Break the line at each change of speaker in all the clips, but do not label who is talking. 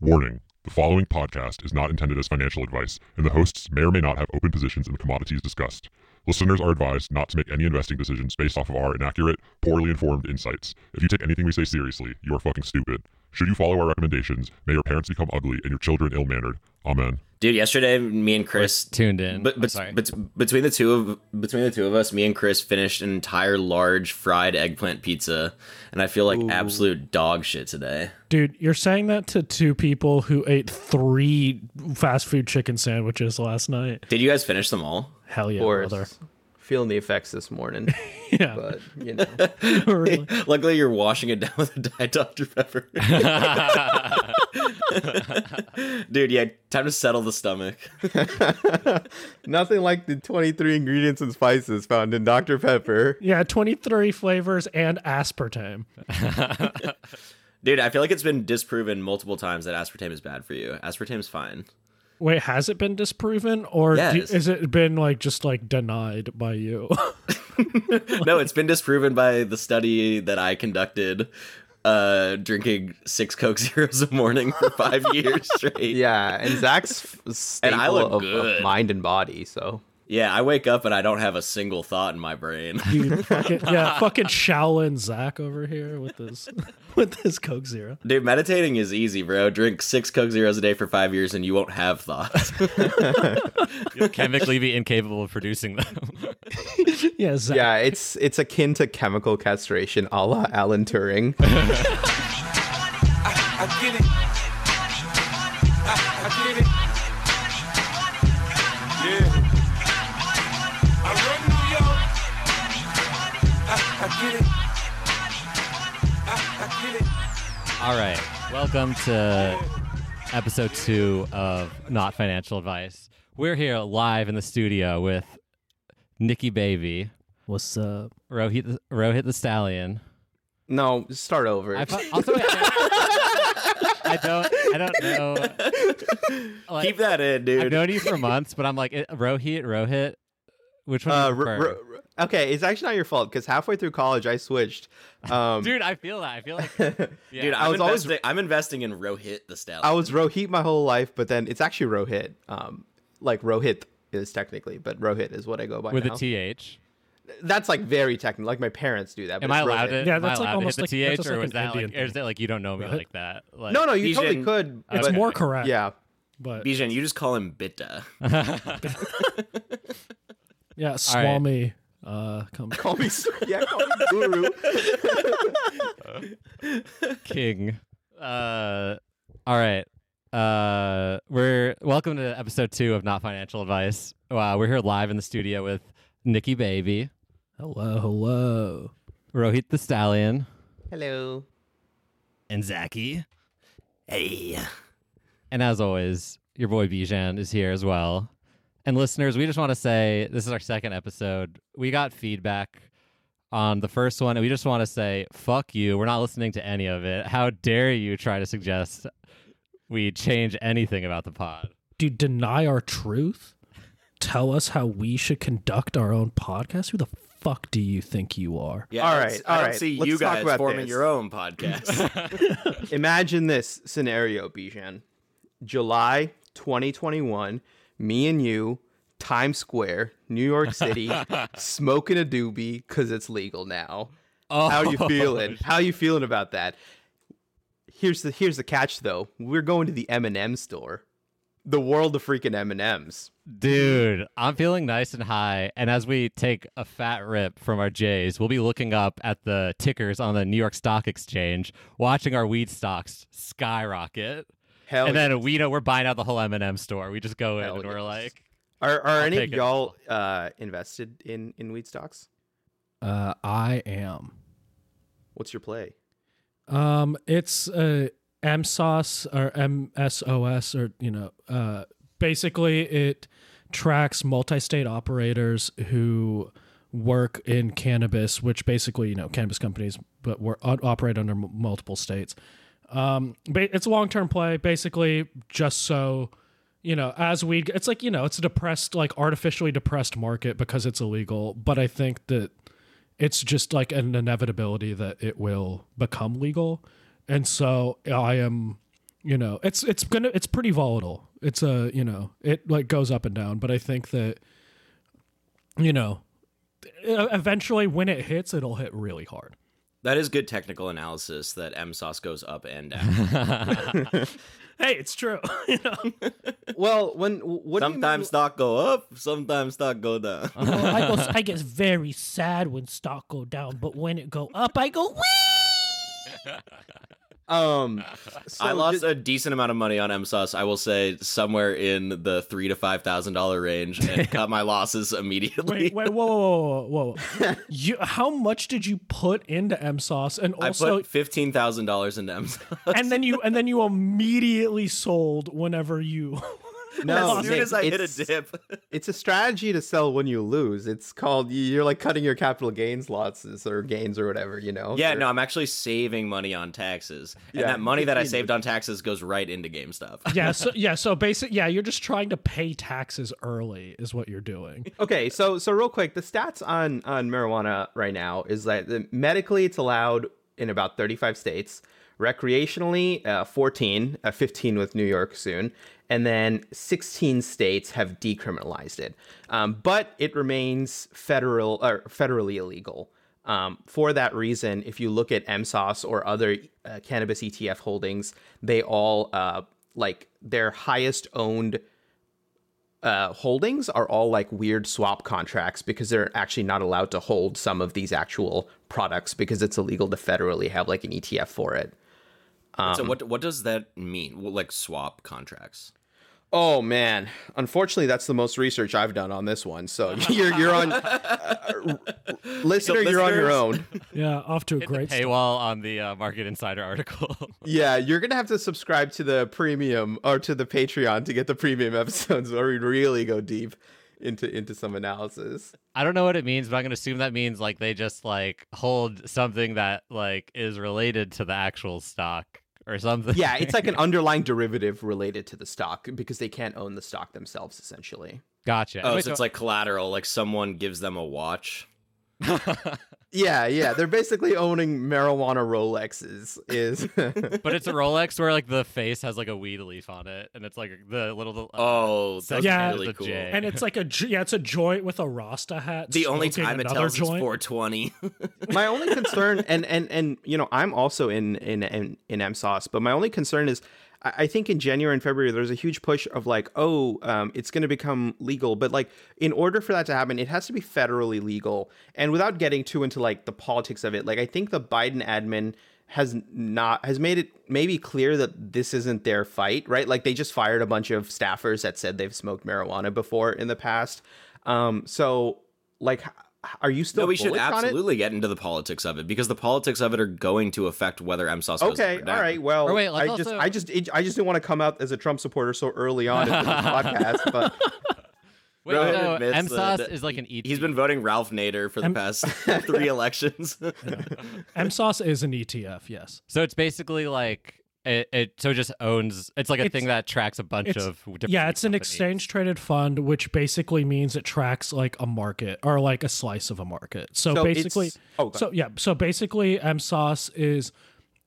Warning the following podcast is not intended as financial advice, and the hosts may or may not have open positions in the commodities discussed. Listeners are advised not to make any investing decisions based off of our inaccurate, poorly informed insights. If you take anything we say seriously, you are fucking stupid. Should you follow our recommendations, may your parents become ugly and your children ill mannered. Amen.
Dude, yesterday me and Chris
tuned in.
But, but,
Sorry.
but between the two of between the two of us, me and Chris finished an entire large fried eggplant pizza, and I feel like absolute dog shit today.
Dude, you're saying that to two people who ate three fast food chicken sandwiches last night.
Did you guys finish them all?
Hell yeah, brother.
Feeling the effects this morning,
Yeah.
but you know,
really.
Luckily, you're washing it down with a Diet Dr Pepper. Dude, yeah, time to settle the stomach.
nothing like the 23 ingredients and spices found in Dr. Pepper.
Yeah, 23 flavors and aspartame.
Dude, I feel like it's been disproven multiple times that aspartame is bad for you. Aspartame's fine.
Wait, has it been disproven or do, is it been like just like denied by you?
no, it's been disproven by the study that I conducted. Uh, drinking six Coke Zeros a morning for five years straight.
Yeah, and Zach's f- staple
And I look
of, of
good.
mind and body. So
Yeah, I wake up and I don't have a single thought in my brain.
Dude, fucking, yeah, fucking Shaolin Zach over here with this with his Coke Zero.
Dude, meditating is easy, bro. Drink six Coke Zeros a day for five years and you won't have thoughts.
You'll chemically be incapable of producing them.
Yeah, Zach.
yeah, it's it's akin to chemical castration, a la Alan Turing.
All right. Welcome to episode two of Not Financial Advice. We're here live in the studio with Nikki Baby,
What's up?
Rohit the, Rohit the Stallion.
No, start over.
I fu- also, I, I don't, I don't know. Like,
Keep that in, dude.
I've known you for months, but I'm like it, Rohit, Rohit. Which one?
uh,
you
r- r- r- okay, it's actually not your fault because halfway through college I switched. Um,
Dude, I feel that. I feel like, yeah.
Dude,
I
I'm,
was always-
I'm investing in Rohit the Stallion.
I was Rohit my whole life, but then it's actually Rohit. Um, like Rohit is technically, but Rohit is what I go by
with
now.
a th.
That's like very technical. Like my parents do that. But
Am I allowed
Rohit.
to?
Yeah, that's like
allowed
almost like-
hit the th, or
like
was
an
that like, or is that like you don't know me
Right?
like that? Like,
No, no, you totally could.
It's
but-
more correct.
Yeah,
But
Bijan, you just call him Bitta.
yeah,
right.
Swami. Uh, come.
call me. Yeah, call me Guru.
King. Uh, all right. Uh, we're welcome to episode two of Not Financial Advice. Uh, we're here live in the studio with Nikki Baby,
Hello, hello.
Rohit the Stallion,
Hello.
and Zaki.
Hey.
And as always, your boy Bijan is here as well. And listeners, we just want to say this is our second episode. We got feedback on the first one, and we just want to say, fuck you. We're not listening to any of it. How dare you try to suggest we change anything about the pod?
Do you deny our truth? Tell us how we should conduct our own podcast? Who the fuck do you think you are?
Yeah,
All
I don't
right,
s-
all
I don't
right,
see
let's
you
talk
guys
about
forming
this.
your own podcast.
Imagine this scenario, Bijan. July 2021, me and you, Times Square, New York City, smoking a doobie because it's legal now.
Oh,
How you feeling? How you feeling about that? Here's the here's the catch though. We're going to the M&M store. The world of freaking M&Ms.
Dude, I'm feeling nice and high. And as we take a fat rip from our J's, we'll be looking up at the tickers on the New York Stock Exchange, watching our weed stocks skyrocket.
Hell
and
yeah.
then we know we're buying out the whole M&M store. We just go in
Hell
and we're like,
Are are any of y'all uh, invested in in weed stocks?
Uh, I am.
What's your play?
Um, it's uh, MSOS or MSOS or you know, uh, basically it tracks multi-state operators who work in cannabis, which basically you know cannabis companies, but work, operate under m- multiple states. Um, ba- it's a long-term play, basically, just so you know, as we, it's like you know, it's a depressed, like artificially depressed market because it's illegal. But I think that it's just like an inevitability that it will become legal, and so I am you know, it's it's gonna it's pretty volatile. It's a you know, it like goes up and down, but I think that you know, eventually when it hits, it'll hit really hard.
That is good technical analysis that M sauce goes up and down.
Hey, it's true. you know,
Well, when what do you
sometimes
mean-
stock go up, sometimes stock go down.
Well, I go, I get very sad when stock go down, but when it go up, I go wee.
Um, so
I lost
ju-
a decent amount of money on M sauce. I will say somewhere in the three to five thousand dollar range, and cut my losses immediately.
wait, wait, whoa, whoa, whoa, whoa, whoa. you, how much did you put into M sauce, and
I
also,
put fifteen thousand dollars into M sauce.
and then you, and then you immediately sold whenever you.
no,
as soon
Nick,
as I hit a
it's-
dip.
It's a strategy to sell when you lose. It's called you're like cutting your capital gains losses or gains or whatever, you know.
Yeah,
You're-
no, I'm actually saving money on taxes, and
Yeah,
that money that I saved on taxes goes right into GameStop.
yeah, so yeah, so basically, yeah, you're just trying to pay taxes early, is what you're doing.
Okay, so so real quick, the stats on on marijuana right now is that the, medically it's allowed in about 35 states, recreationally uh, 14, uh, 15 with New York soon, and then 16 states have decriminalized it. Um, but it remains federal or federally illegal. Um, for that reason, if you look at MSOS or other uh, cannabis ETF holdings, they all uh, like their highest owned uh, holdings are all like weird swap contracts because they're actually not allowed to hold some of these actual products because it's illegal to federally have like an ETF for it.
so what what does that mean? Well, like swap contracts?
Oh man, unfortunately, that's the most research I've done on this one. So you're you're on, uh, listener, you're on your own.
Yeah, off to a
Hit the
great start.
paywall on the uh, Market Insider article.
Yeah, you're gonna have to subscribe to the premium or to the Patreon to get the premium episodes where we really go deep into into some analysis.
I don't know what it means, but I'm gonna assume that means like they just like hold something that like is related to the actual stock or something.
Yeah, it's like an underlying derivative related to the stock because they can't own the stock themselves, essentially.
gotcha.
Oh,
Wait,
so it's like collateral. Like someone gives them a watch.
Yeah, yeah, they're basically owning marijuana Rolexes. Is
but it's a Rolex where like the face has like a weed leaf on it, and it's like the little. Uh,
Oh, that's
Yeah.
really cool.
J.
And it's like a j- yeah, it's a joint with a Rasta hat.
The only time it
another
tells is
joint.
420.
my only concern, and and and you know, I'm also in in in, in MSauce, but my only concern is. I think in January and February there's a huge push of like, oh, um, it's going to become legal, but like in order for that to happen, it has to be federally legal. And without getting too into like the politics of it, like I think the Biden admin has not has made it maybe clear that this isn't their fight, right? Like they just fired a bunch of staffers that said they've smoked marijuana before in the past. Um, so like, are you still
no, we should
bullish on it?
absolutely get into the politics of it because the politics of it are going to affect whether MSauce goes
Okay,
up or
all
down.
right. Well,
wait,
I
let's
just,
also-
I just, I just didn't want to come out as a Trump supporter so early on in the podcast. But
Wait,
Rowan
no,
admits
MSauce
that
is like an ET.
He's been voting Ralph Nader for the
M-
past three elections.
MSauce is an ETF, yes.
So it's basically like it, it. So it just owns. It's like a
It's-
thing that tracks a bunch of. Different
Yeah, it's an exchange traded fund, which basically means it tracks like a market or like a slice of a market. So,
So
basically,
oh, go
so yeah, so basically, MSauce is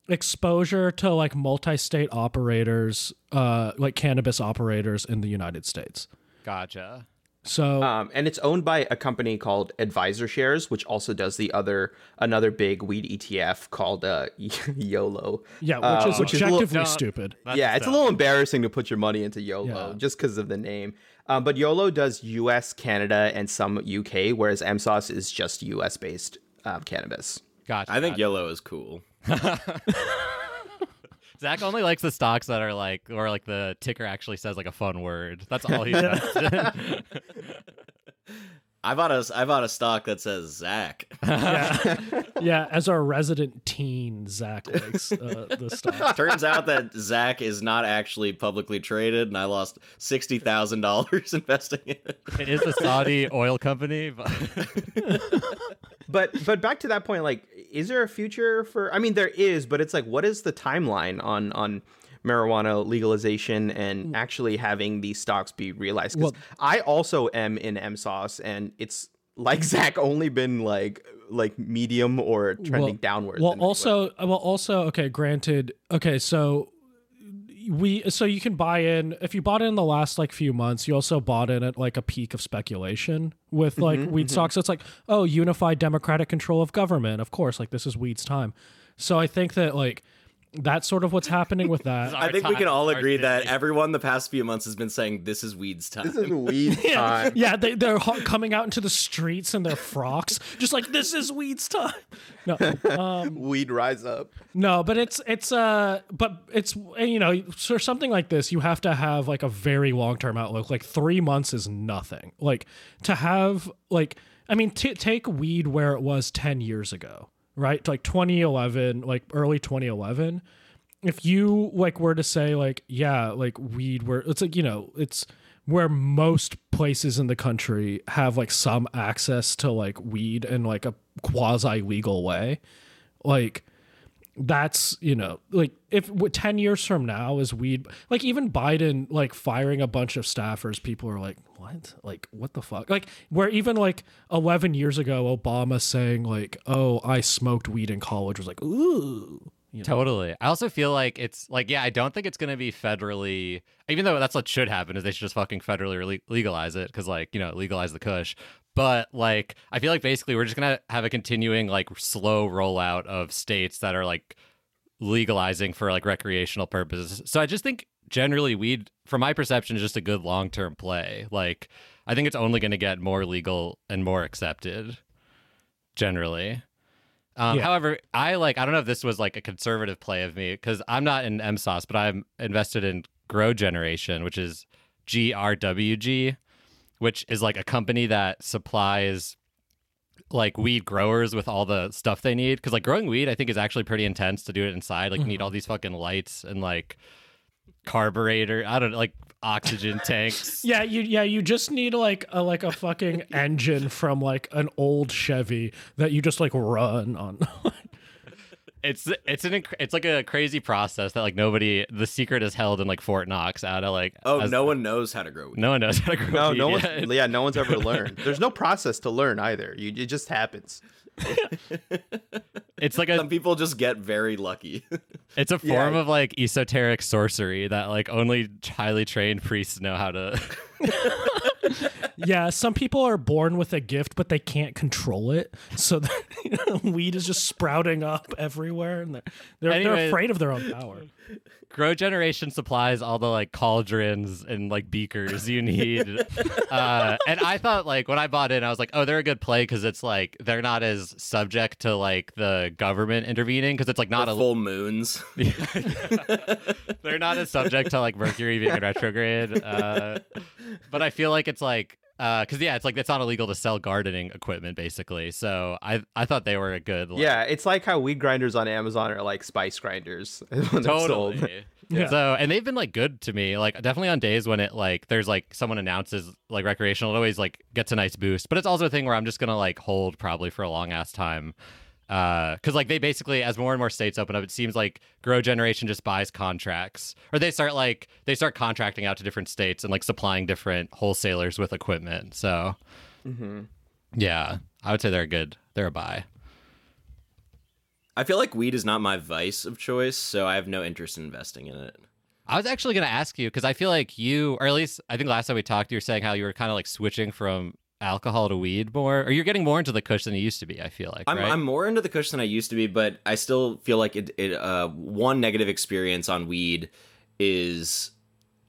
exposure to like multi-state operators, uh, like cannabis operators in the United States.
Gotcha.
So
um, and it's owned by a company called Advisor Shares, which also does the other another big weed ETF called uh, YOLO.
yeah, which
uh,
is
which is a little-
objectively stupid.
That's
yeah, it's a little embarrassing to put your money into YOLO
Yeah.
just because of the name. Um, but YOLO does U.S., Canada, and some UK, whereas MSauce is just U.S. based um, cannabis.
Gotcha.
I think
gotcha.
yellow is cool.
Zach only likes the stocks that are like, or like the ticker actually says like a fun word. That's all he does.
I bought a I bought a stock that says Zach.
yeah, yeah. As our resident teen, Zach likes uh, the stock.
Turns out that Zach is not actually publicly traded, and I lost sixty thousand dollars investing in it.
it is a Saudi oil company, but
but but back to that point like is there a future for i mean there is but it's like what is the timeline on on marijuana legalization and mm. actually having these stocks be realized 'Cause
Well-
i also am in msauce and it's like zach only been like like medium or trending
Well-
downwards
Well,
in many ways.
also, well, also, okay. Granted, okay. So we so you can buy in if you bought in the last like few months you also bought in at like a peak of speculation with mm-hmm, like weed mm-hmm. stocks it's like oh unified democratic control of government of course like this is weed's time so i think that like that's sort of what's happening with that
I
Our
think we can
time,
all
our
agree that
day.
everyone the past few months has been saying this is weed's time.
This is weed time.
yeah they, they're ho- coming out into the streets in their frocks just like this is weed's time no
Weed rise up.
No, but it's it's uh but it's you know for something like this you have to have like a very long term outlook. Like 3 months is nothing. Like to have like I mean t- take weed where it was 10 years ago, right? Like 2011, like early 2011. If you like were to say like yeah, like weed where it's like you know, it's where most places in the country have like some access to like weed in like a quasi legal way. Like that's you know like if w- 10 years from now is weed like even biden like firing a bunch of staffers people are like what like what the fuck like where even like 11 years ago obama saying like oh i smoked weed in college was like ooh you know?
Totally. I also feel like it's like, yeah, I don't think it's going to be federally, even though that's what should happen is they should just fucking federally le- legalize it because, like, you know, legalize the Kush. But like, I feel like basically we're just going to have a continuing, like, slow rollout of states that are like legalizing for like recreational purposes. So I just think generally weed, from my perception, is just a good long term play. Like, I think it's only going to get more legal and more accepted generally. Um,
Yeah.
However, I like I don't know if this was like a conservative play of me because I'm not in MSOS, but I'm invested in Grow Generation, which is GRWG, which is like a company that supplies like weed growers with all the stuff they need. Because like growing weed, I think is actually pretty intense to do it inside. Like you need mm-hmm. all these fucking lights and like carburetor. I don't know, like oxygen tanks.
yeah you yeah you just need like a like a fucking engine from like an old chevy that you just like run on
It's it's an it's like a crazy process that like nobody the secret is held in like Fort Knox out of like
oh,
as-
no one knows how to grow weed.
no one knows how to grow
No,
weed
no one's
yet.
yeah, no one's ever learned. There's no process to learn either. You it just happens.
It's like a
Some people just get very lucky.
it's a form
Yeah.
of like esoteric sorcery that like only highly trained priests know how to.
Yeah, some people are born with a gift, but they can't control it. So the, weed is just sprouting up everywhere, and they're they're,
Anyway.
they're afraid of their own power.
Grow Generation supplies all the like cauldrons and like beakers you need. uh, and I thought like when I bought in, I was like, oh, they're a good play because it's like they're not as subject to like the government intervening because it's like not
The
a
full moons.
they're not as subject to like Mercury being in retrograde. Uh, but I feel like it's like Uh, because yeah, it's like it's not illegal to sell gardening equipment basically. So I I thought they were a good like,
Yeah, it's like how weed grinders on Amazon are like spice grinders when they're sold.
totally.
Yeah.
So and they've been like good to me. Like definitely on days when it like there's like someone announces like recreational, it always like gets a nice boost. But it's also a thing where I'm just gonna like hold probably for a long ass time. Uh, cause like they basically, as more and more states open up, it seems like Grow Generation just buys contracts, or they start like they start contracting out to different states and like supplying different wholesalers with equipment. So, yeah, I would say they're good. They're a buy.
I feel like weed is not my vice of choice, so I have no interest in investing in it.
I was actually going to ask you because I feel like you, or at least I think last time we talked, you were saying how you were kind of like switching from alcohol to weed more, or you're getting more into the kush than you used to be. I feel like,
I'm,
right?
I'm more into the kush than I used to be, but I still feel like it. it uh, one negative experience on weed is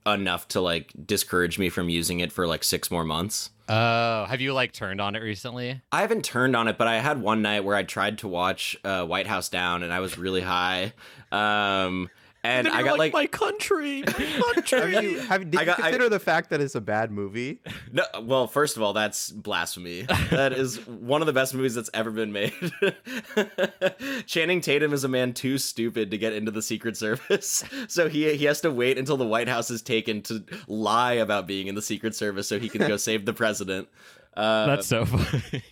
enough to like discourage me from using it for like six more months.
Oh, have you like turned on it recently?
I haven't turned on it, but I had one night where I tried to watch uh, White House Down, and I was really high. Um, and
Then
I got like,
my country, my country.
Have you, have, did
I got-
you
I-
consider the fact that it's a bad movie?
no. Well, first of all, that's blasphemy. That is one of the best movies that's ever been made. Channing Tatum is a man too stupid to get into the Secret Service, so he he has to wait until the White House is taken to lie about being in the Secret Service so he can go save the president. Uh,
That's so funny.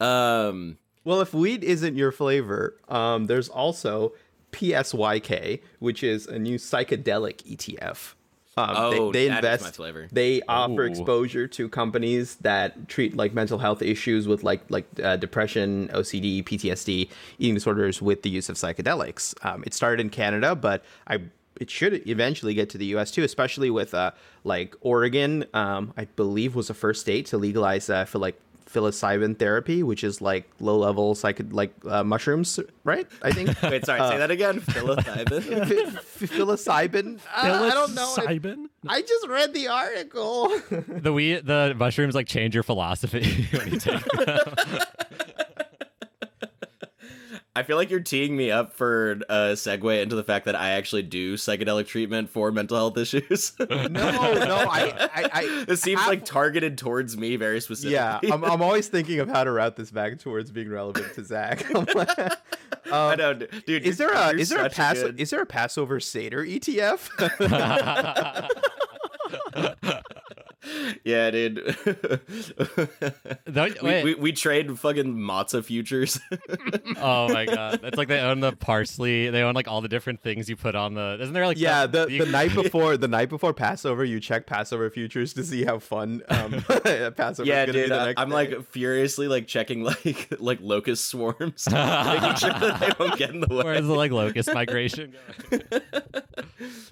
um.
Well, if weed isn't your flavor, um, there's also PSYK, which is a new psychedelic ETF. Um,
Oh,
they, they
that is
invest.
my flavor.
They offer
Ooh.
exposure to companies that treat like mental health issues with like like uh, depression, OCD, PTSD, eating disorders with the use of psychedelics. Um, it started in Canada, but I it should eventually get to the U.S. too, especially with uh, like Oregon. Um, I believe was the first state to legalize uh, for like psilocybin therapy, which is like low level psyched like uh, mushrooms, right? I think.
Wait, sorry, say that again. Psilocybin.
F- f- psilocybin. Uh, I don't know. I,
Psilocybin?
I just read the article.
The we the mushrooms like change your philosophy when you take them.
I feel like you're teeing me up for a segue into the fact that I actually do psychedelic treatment for mental health issues.
no, no. I, I, I
this seems
half-
like targeted towards me very specifically.
Yeah, I'm, I'm always thinking of how to route this back towards being relevant to Zach.
Um, I know, d- dude.
is there a is there a
such
pass
good-
is there a Passover Seder ETF?
Yeah, dude. We, we, we trade fucking matzah futures.
oh my god, that's like they own the parsley. They own like all the different things you put on the. Isn't there like
yeah, the,
you-
the night before the night before Passover, you check Passover futures to see how fun um, Passover
yeah,
is gonna be
dude.
the
I'm
day.
like furiously like checking like like locust swarms, making sure that they don't get in the way.
Where's the like locust migration going?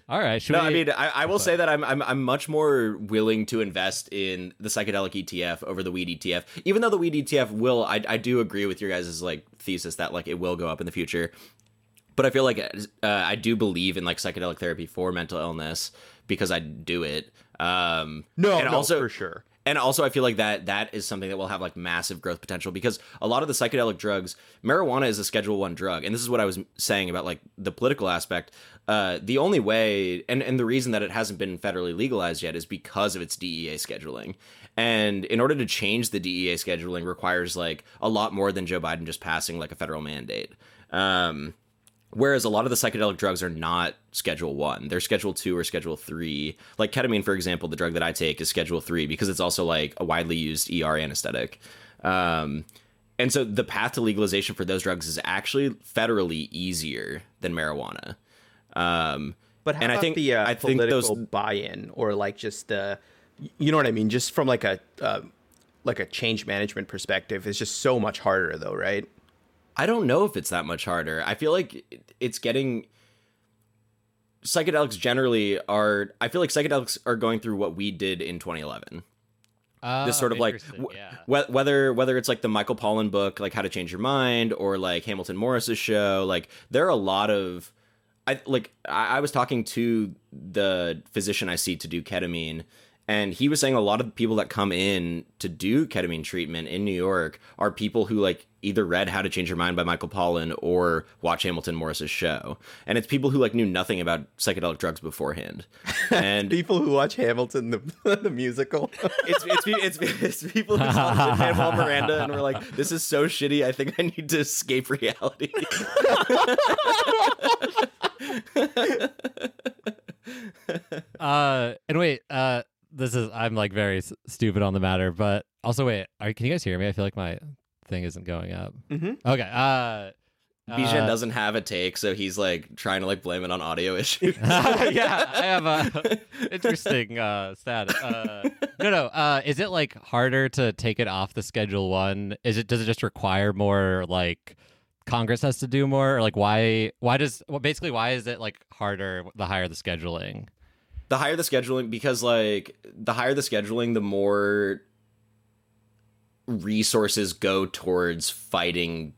all right, should
No,
we?
I mean, I, I will say that I'm, I'm I'm much more willing to invest in the psychedelic ETF over the weed ETF, even though the weed ETF will. I, I do agree with your guys' like thesis that like it will go up in the future, but I feel like uh, I do believe in like psychedelic therapy for mental illness because I do it. Um,
no,
and
no,
also
for sure.
And also, I feel like that that is something that will have like massive growth potential because a lot of the psychedelic drugs, marijuana is a Schedule One drug, and this is what I was saying about like the political aspect. Uh, the only way, and and the reason that it hasn't been federally legalized yet is because of its DEA scheduling. And in order to change the DEA scheduling, requires like a lot more than Joe Biden just passing like a federal mandate. Um, Whereas a lot of the psychedelic drugs are not Schedule One; they're Schedule Two or Schedule Three. Like ketamine, for example, the drug that I take is Schedule Three because it's also like a widely used ER anesthetic. Um, and so the path to legalization for those drugs is actually federally easier than marijuana. Um,
But how
and I
about
think-
the uh,
I think
political
those-
buy-in, or like just the, you know what I mean? Just from like a uh, like a change management perspective, is just so much harder, though, right?
I don't know if it's that much harder. I feel like it's getting psychedelics generally are I feel like psychedelics are going through what we did in 2011. Ah, this
Oh,
sort of like w-
yeah.
whe- whether whether it's like the Michael Pollan book like How to Change Your Mind or like Hamilton Morris's show like there are a lot of I like I, I was talking to the physician I see to do ketamine and he was saying a lot of the people that come in to do ketamine treatment in New York are people who like either read How to Change Your Mind by Michael Pollan or watch Hamilton Morris's show and it's people who like knew nothing about psychedelic drugs beforehand and
People who watch Hamilton the the musical.
it's it's it's, it's people who saw Manuel Miranda and were like, "This is so shitty. I think I need to escape reality."
Uh, and wait, uh, this is I'm like very s- stupid on the matter, but also wait, are, can you guys hear me? I feel like my thing isn't going up.
Mhm.
Okay. Uh,
Bijan
uh,
doesn't have a take, so he's like trying to like blame it on audio issues.
yeah, I have a interesting uh, stat. Uh, no, no. Uh, is it like harder to take it off the schedule one? Is it does it just require more like Congress has to do more? Or like why why does well, basically why is it like harder the higher the scheduling?
The higher the scheduling, because like the higher the scheduling, the more resources go towards fighting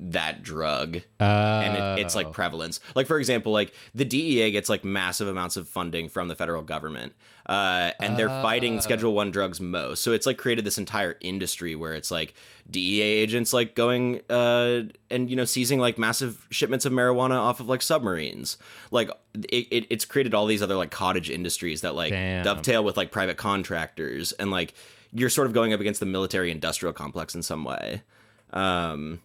that drug. And it, it's like prevalence. Like for example, like the DEA gets like massive amounts of funding from the federal government, uh, and they're fighting
Ah.
Schedule One drugs most. So it's like created this entire industry where it's like DEA agents like going uh, and you know seizing like massive shipments of marijuana off of like submarines. Like it, it, it's created all these other like cottage industries that like
Damn.
dovetail with like private contractors and like you're sort of going up against the military industrial complex in some way. Um,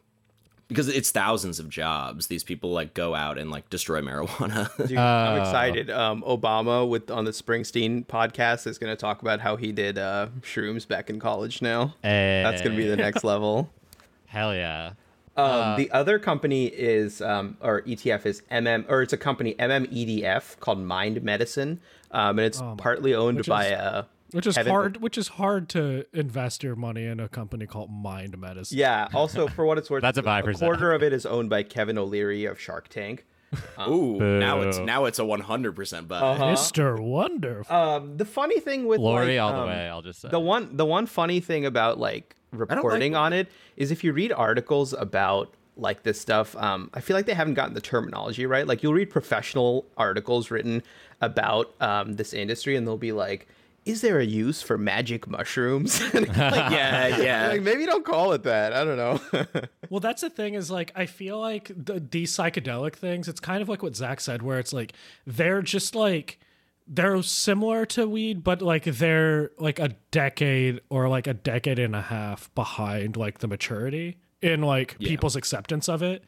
because it's thousands of jobs. These people like go out and like destroy marijuana.
Dude, I'm
Oh.
excited. Um, Obama with on the Springsteen podcast is going to talk about how he did uh, shrooms back in college. Now that's going to be the next level.
hell yeah.
Um,
Uh,
the other company is, um, or ETF is MM, or it's a company MMEDF called Mind Medicine, um, and it's
Um,
partly owned by
is-
uh,
Which is
Kevin-
hard. Which is hard to invest your money in a company called Mind Medicine.
yeah. Also, for what it's worth,
That's a buy for
quarter of it is owned by Kevin O'Leary of Shark Tank.
Ooh, now it's now it's a 100% bet.
Uh-huh.
Mr. Wonderful.
Um, the funny thing with
Lori
like,
all the
um,
way. I'll just say
The one the one funny thing about like
like
reporting on it is if you read articles about like this stuff, um, I feel like they haven't gotten the terminology right. Like you'll read professional articles written about um, this industry, and they'll be like, "Is there a use for magic mushrooms?" like,
yeah, yeah.
like, maybe don't call it that. I don't know.
Well, that's the thing is like I feel like the, these psychedelic things. It's kind of like what Zach said, where it's like they're just like they're similar to weed, but like they're like a decade or like a decade and a half behind like the maturity in like people's acceptance of it.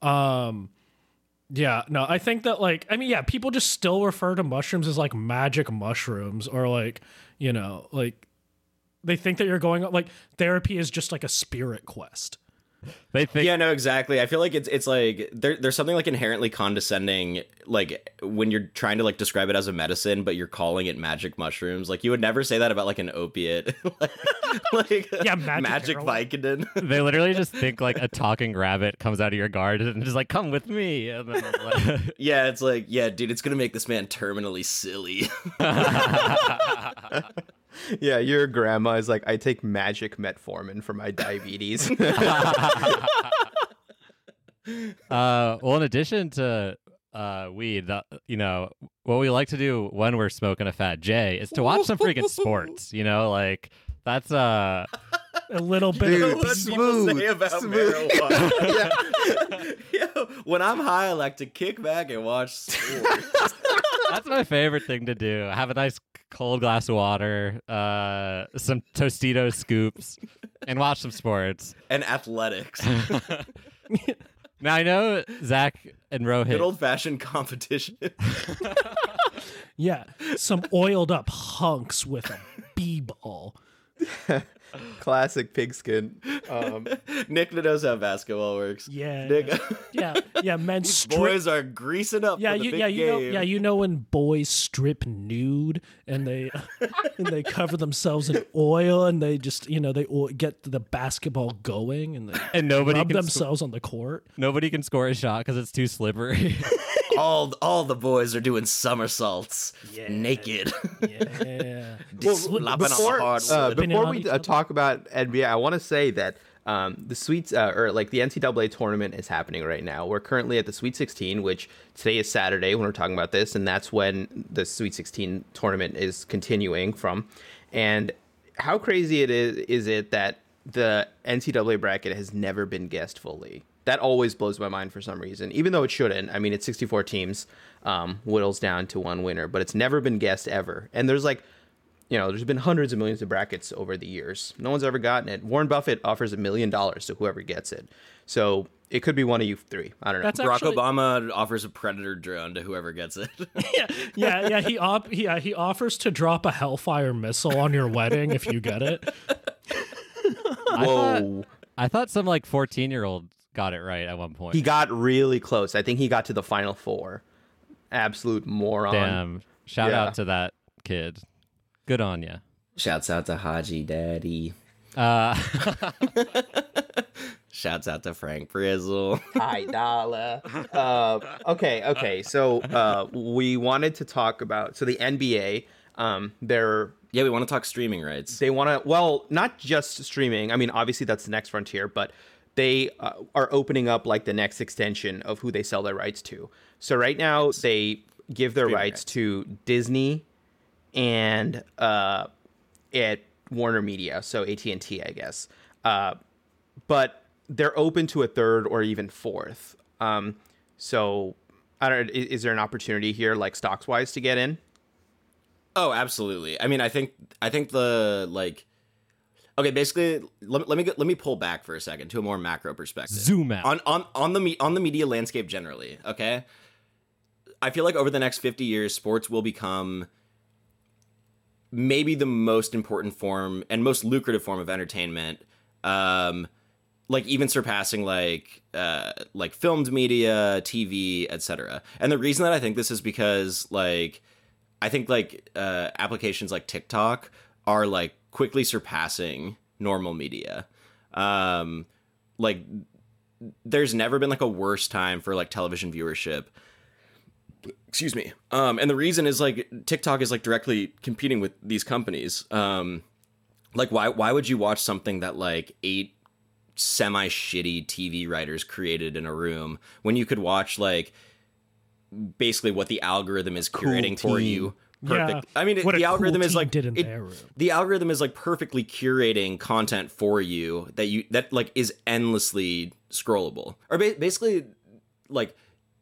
Um, yeah, no, I think that like I mean, yeah, people just still refer to mushrooms as like magic mushrooms or like you know like they think that you're going like therapy is just like a spirit quest.
they think
yeah, no, exactly. I feel like it's it's like there, there's something like inherently condescending, like when you're trying to like describe it as a medicine, but you're calling it magic mushrooms. Like you would never say that about like an opiate, like, like
Yeah, magic
magic. Vicodin.
they literally just think like a talking rabbit comes out of your garden and just like come with me then like,
yeah, it's like yeah, dude, it's gonna make this man terminally silly.
Yeah, your grandma is like, I take magic metformin for my diabetes.
uh well in addition to uh weed the, you know what we like to do when we're smoking a fat j is to watch some freaking sports you know like that's uh
A little bit
Dude,
of
what people say about
smooth.
marijuana. Yo, when I'm high, I like to kick back and watch sports.
that's my favorite thing to do have a nice cold glass of water uh some tostito scoops and watch some sports
and athletics.
now i know zach and rohit
Good old fashioned competition.
yeah, some oiled up hunks with a b ball.
Classic pigskin. Um,
Nick knows how basketball works.
Yeah,
Nick,
yeah, yeah. Men strip.
boys are greasing up.
yeah,
for the
you,
big
yeah, you know, yeah, you know when boys strip nude and they and they cover themselves in oil and they just you know they o- get the basketball going and they
and nobody
rub
can sc-
themselves on the court.
nobody can score a shot because it's too slippery
all all the boys are doing somersaults naked.
Yeah,
Slapping on the
before,
hardwood.
uh, before we uh, talk about NBA, I want to say that um, the sweets uh, or like the NCAA tournament is happening right now. We're currently at the Sweet 16, which today is Saturday when we're talking about this, and that's when the Sweet 16 tournament is continuing from. And how crazy it is is it that the NCAA bracket has never been guessed fully? That always blows my mind for some reason, even though it shouldn't. I mean, it's 64 teams, um, whittles down to one winner, but it's never been guessed ever. And there's like you know, there's been hundreds of millions of brackets over the years. No one's ever gotten it. Warren Buffett offers a million dollars to whoever gets it. So it could be one of you three. I don't know.
That's
Barack
actually,
Obama offers a predator drone to whoever gets it.
yeah, yeah, yeah. He op- yeah, he offers to drop a Hellfire missile on your wedding if you get it.
I thought,
Whoa.
I thought some like 14 year old got it right at one point
He got really close. I think he got to the final four. Absolute moron.
damn shout
Yeah.
out to that kid good on you
Shouts out to Haji Daddy.
uh
Shouts out to Frank Frizzle.
Hi, dollar. Uh, okay, okay. So uh, we wanted to talk about so the NBA. Um, they're
yeah, we want to talk streaming rights.
they want to well not just streaming i mean obviously that's the next frontier but they uh, are opening up like the next extension of who they sell their rights to. So right now they give their rights, to disney and uh at warner media so at&t i guess. Uh but they're open to a third or even fourth. Um so i don't is, is there an opportunity here like stocks wise to get in?
Oh, absolutely. I mean, I think I think the like Okay, basically let, let me let me pull back for a second to a more macro perspective.
Zoom out.
On on on the me- on the media landscape generally, okay? I feel like over the next 50 years sports will become maybe the most important form and most lucrative form of entertainment um like even surpassing like uh like filmed media tv etc and the reason that i think this is because like i think like uh applications like tiktok are like quickly surpassing normal media um like there's never been like a worse time for like television viewership. Excuse me. Um, and the reason is like TikTok is like directly competing with these companies. Um, like why why would you watch something that like eight semi shitty TV writers created in a room when you could watch like basically what the algorithm is
Cool
for you? Perfect.
Yeah,
I mean, the
cool
algorithm is like
did in
it-
their room.
the algorithm is like perfectly curating content for you that you that like is endlessly scrollable or ba- basically like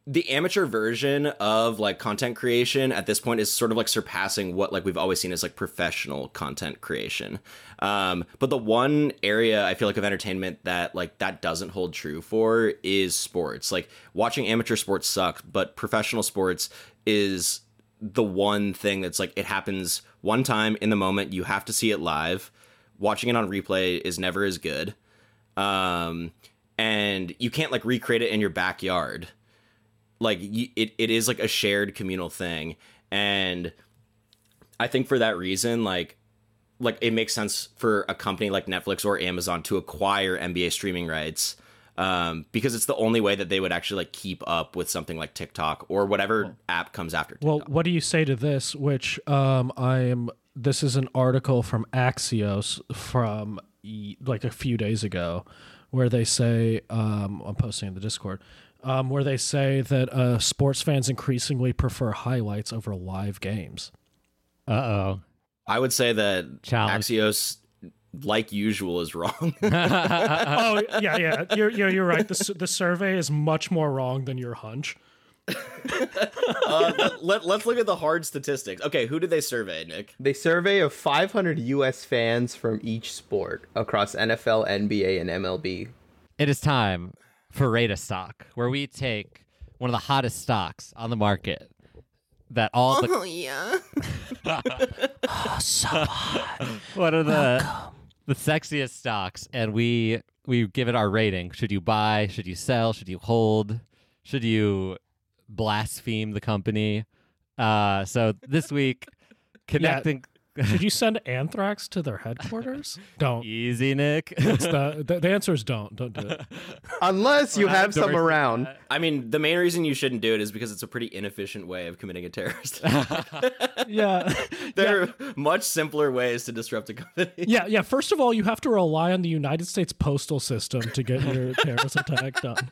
the amateur version of like content creation at this point is sort of like surpassing what like we've always seen as like professional content creation um but the one area i feel like of entertainment that like that doesn't hold true for is sports like watching amateur sports sucks but professional sports is the one thing that's like it happens one time in the moment you have to see it live. Watching it on replay is never as good. Um and you can't like recreate it in your backyard. Like it, it is like a shared communal thing. And i think for that reason like like it makes sense for a company like netflix or amazon to acquire nba streaming rights um, because it's the only way that they would actually like keep up with something like tiktok or whatever app comes after tiktok
Well, what do you say to this? Which um, I am. This is an article from Axios from like a few days ago, where they say um, I'm posting in the Discord, um, where they say that uh, sports fans increasingly prefer highlights over live games.
Uh oh.
i would say that
Challenge.
axios like usual is wrong
oh yeah, yeah, you're you're, you're right. The the survey is much more wrong than your hunch.
uh, let, let, us look at the hard statistics okay who did they survey nick
They survey of 500 U.S. fans from each sport across NFL, NBA, and MLB.
It is time for Rate a Stock, where we take one of the hottest stocks on the market that all the Oh,
yeah
one of the the sexiest stocks, and we we give it our rating. Should you buy? Should you sell? Should you hold? Should you blaspheme the company? Uh, so this week, connecting
Should you send anthrax to their headquarters? Don't.
easy, Nick.
It's the, the the answer is don't. Don't do it.
Unless you have some around.
I mean, the main reason you shouldn't do it is because it's a pretty inefficient way of committing a terrorist.
Yeah.
there are much simpler ways to disrupt a company.
Yeah, yeah. First of all, you have to rely on the United States postal system to get your terrorist attack done.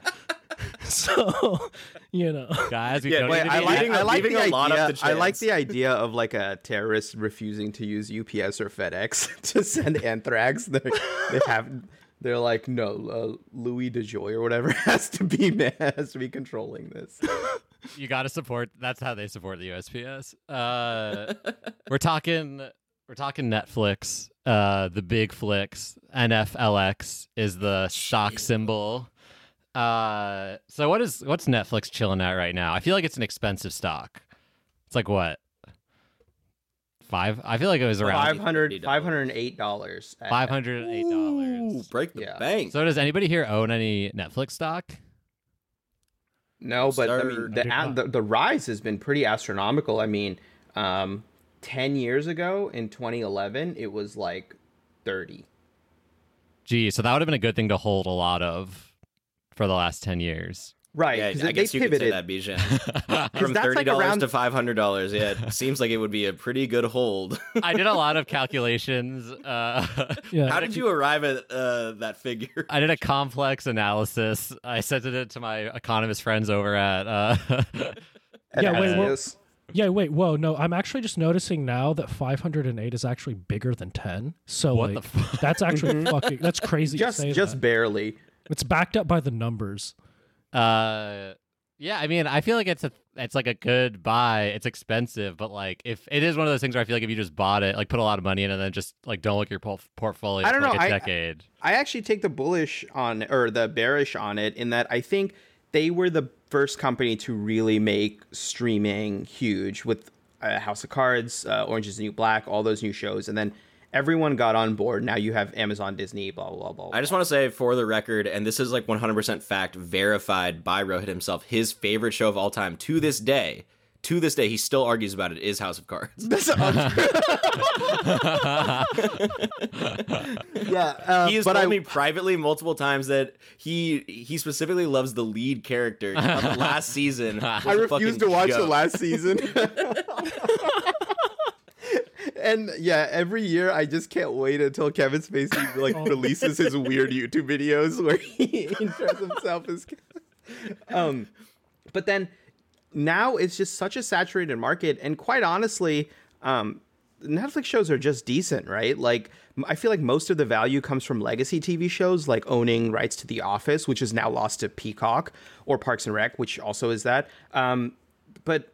So, you know,
Guys, we
Yeah,
don't
wait,
need to
I like, I like
leaving
the
a lot up
idea. I like the idea of like a terrorist refusing to use UPS or FedEx to send anthrax. They they have. They're like, no, uh, Louis DeJoy or whatever has to be has to be controlling this.
you got to support. That's how they support the USPS. Uh, we're talking. We're talking Netflix. Uh, the big flicks. NFLX is the stock symbol. Uh, so what is what's Netflix chilling at right now? I feel like it's an expensive stock. It's like what? Five? I feel like it was around
500
$50.
$508.
five hundred and eight
Ooh,
dollars.
break the
Yeah.
bank.
So does anybody here own any Netflix stock?
No, but I mean, the,
I do
a-
not.
the the rise has been pretty astronomical. I mean, um, ten years ago in 2011, it was like 30.
Gee, so that would have been a good thing to hold a lot of for the last ten years.
Right?
yeah, I guess you could say that, Bijan. From
that's
thirty
like
dollars
around-
to five hundred dollars. Yeah, it seems like it would be a pretty good hold.
I did a lot of calculations. Uh,
yeah.
How did you arrive at uh, that figure?
I did a complex analysis. I sent it to my economist friends over at. Uh,
at
Yeah, wait, well- Yeah, wait, whoa, no, I'm actually just noticing now that 508 is actually bigger than 10. So
What
like,
the fuck?
that's actually fucking that's crazy.
just
to say
just
that.
barely.
It's backed up by the numbers.
uh, yeah, I mean, I feel like it's a it's like a good buy. It's expensive, but like if it is one of those things where I feel like if you just bought it, like put a lot of money in, and then just like don't look at your por- portfolio
I don't
for
know,
like a
I-
decade.
I actually take the bullish on or the bearish on it in that I think they were the first company to really make streaming huge with uh, House of Cards, uh, Orange is the New Black, all those new shows, and then everyone got on board. Now you have Amazon, Disney, blah blah blah.
I just want to say for the record, and this is like 100% fact verified by Rohit himself, his favorite show of all time to this day, to this day he still argues about it is House of Cards.
That's untrue. yeah, uh,
he has
but
told
I,
me privately multiple times that he he specifically loves the lead character of the last season. was
I
a
refuse to watch the last season. and yeah, every year I just can't wait until Kevin Spacey like releases his weird YouTube videos where he intros himself as. Um, but then now it's just such a saturated market, and quite honestly, um, Netflix shows are just decent, right? Like I feel like most of the value comes from legacy TV shows, like owning rights to The Office, which is now lost to Peacock, or Parks and Rec, which also is that. Um, but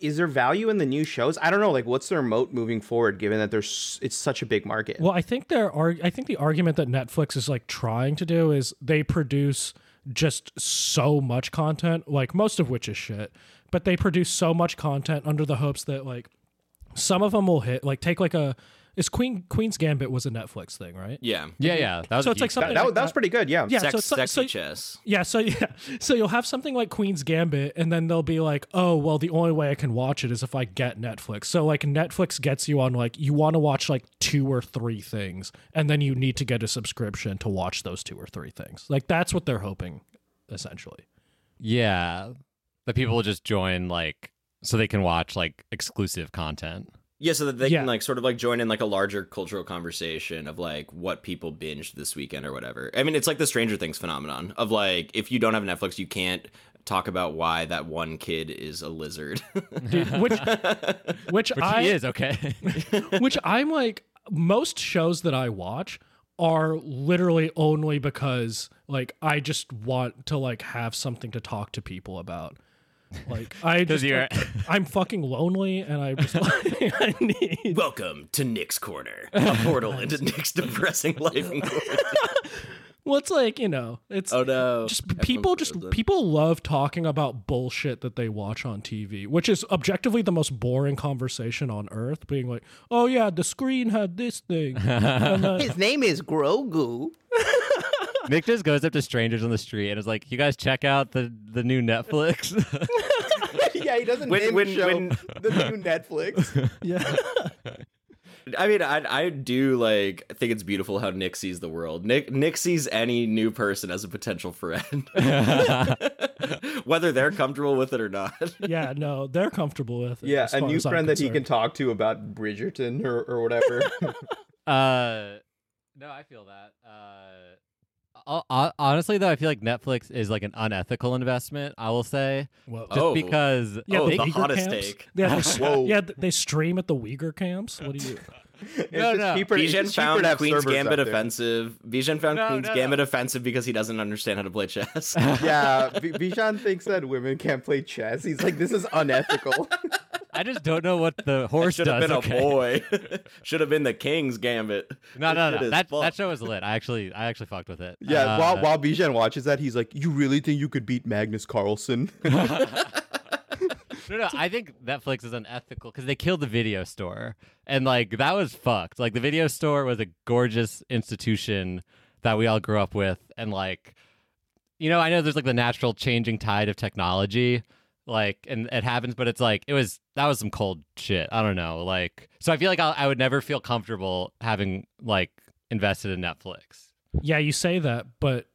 is there value in the new shows? I don't know. Like, what's their moat moving forward, given that there's it's such a big market?
Well, I think there are. I think the argument that Netflix is like trying to do is they produce just so much content, like most of which is shit, but they produce so much content under the hopes that like some of them will hit. Like take like a is Queen Queen's Gambit was a Netflix thing, right?
Yeah.
Yeah, yeah. That was
So it's like something
that,
like
that was pretty good. Yeah.
Yeah,
Sex,
so, so,
sexy
so
chess.
yeah, so yeah, so you'll have something like Queen's Gambit, and then they'll be like, "Oh, well, the only way I can watch it is if I get Netflix." So like Netflix gets you on like you want to watch like two or three things, and then you need to get a subscription to watch those two or three things. Like that's what they're hoping, essentially.
Yeah. That people will just join like so they can watch like exclusive content.
Yeah, so that they
Yeah.
can like sort of like join in like a larger cultural conversation of like what people binged this weekend or whatever. I mean, it's like the Stranger Things phenomenon of like if you don't have Netflix, you can't talk about why that one kid is a lizard.
Dude, which which,
Which
I
he is, okay.
which I'm like most shows that I watch are literally only because like I just want to like have something to talk to people about. Like I just
you're-
like, I'm fucking lonely and I just like, I need
Welcome to Nick's Corner, a portal into Nick's depressing life and quarantine.
well it's like, you know, it's
Oh no!
just
Everyone's
people just
frozen.
people love talking about bullshit that they watch on TV, which is objectively the most boring conversation on earth. Being like, "Oh yeah, the screen had this thing."
His name is Grogu.
Nick just goes up to strangers on the street and is like, "You guys check out the the new Netflix."
yeah, he doesn't
When-
name
when-
the show
when-
the new Netflix.
yeah.
I mean, I I do like I think it's beautiful how Nick sees the world. Nick Nick sees any new person as a potential friend, whether they're comfortable with it or not.
yeah, no, they're comfortable with it.
yeah, a new friend that he can talk to about Bridgerton or, or whatever.
uh, no, I feel that. Uh, ho- ho- honestly, though, I feel like Netflix is like an unethical investment. I will say,
Whoa.
just
Oh.
because.
Yeah,
oh,
the
the
Uyghur
hottest
camps?
take.
Yeah, they,
Whoa.
yeah, th- they stream at the Uyghur camps. What do you?
It's
No,
just
no.
cheaper- it's
Bijan found Queen's Gambit offensive. Bijan found
No,
Queen's
no,
Gambit
no.
offensive because he doesn't understand how to play chess.
Yeah, B- Bijan thinks that women can't play chess. He's like, this is unethical.
I just don't know what the horse does.
Should have been
okay?
a boy. Should have been the King's Gambit.
No, no, no. That
fucked.
that show was lit. I actually, I actually fucked with it.
yeah,
Uh,
while while Bijan watches that, he's like, you really think you could beat Magnus Carlsen?
No, no, I think Netflix is unethical because they killed the video store, and like that was fucked. Like the video store was a gorgeous institution that we all grew up with, and like, you know, I know there's like the natural changing tide of technology, like, and it happens, but it's like it was that was some cold shit. I don't know, like, so I feel like I'll, I would never feel comfortable having like invested in Netflix.
Yeah, you say that, but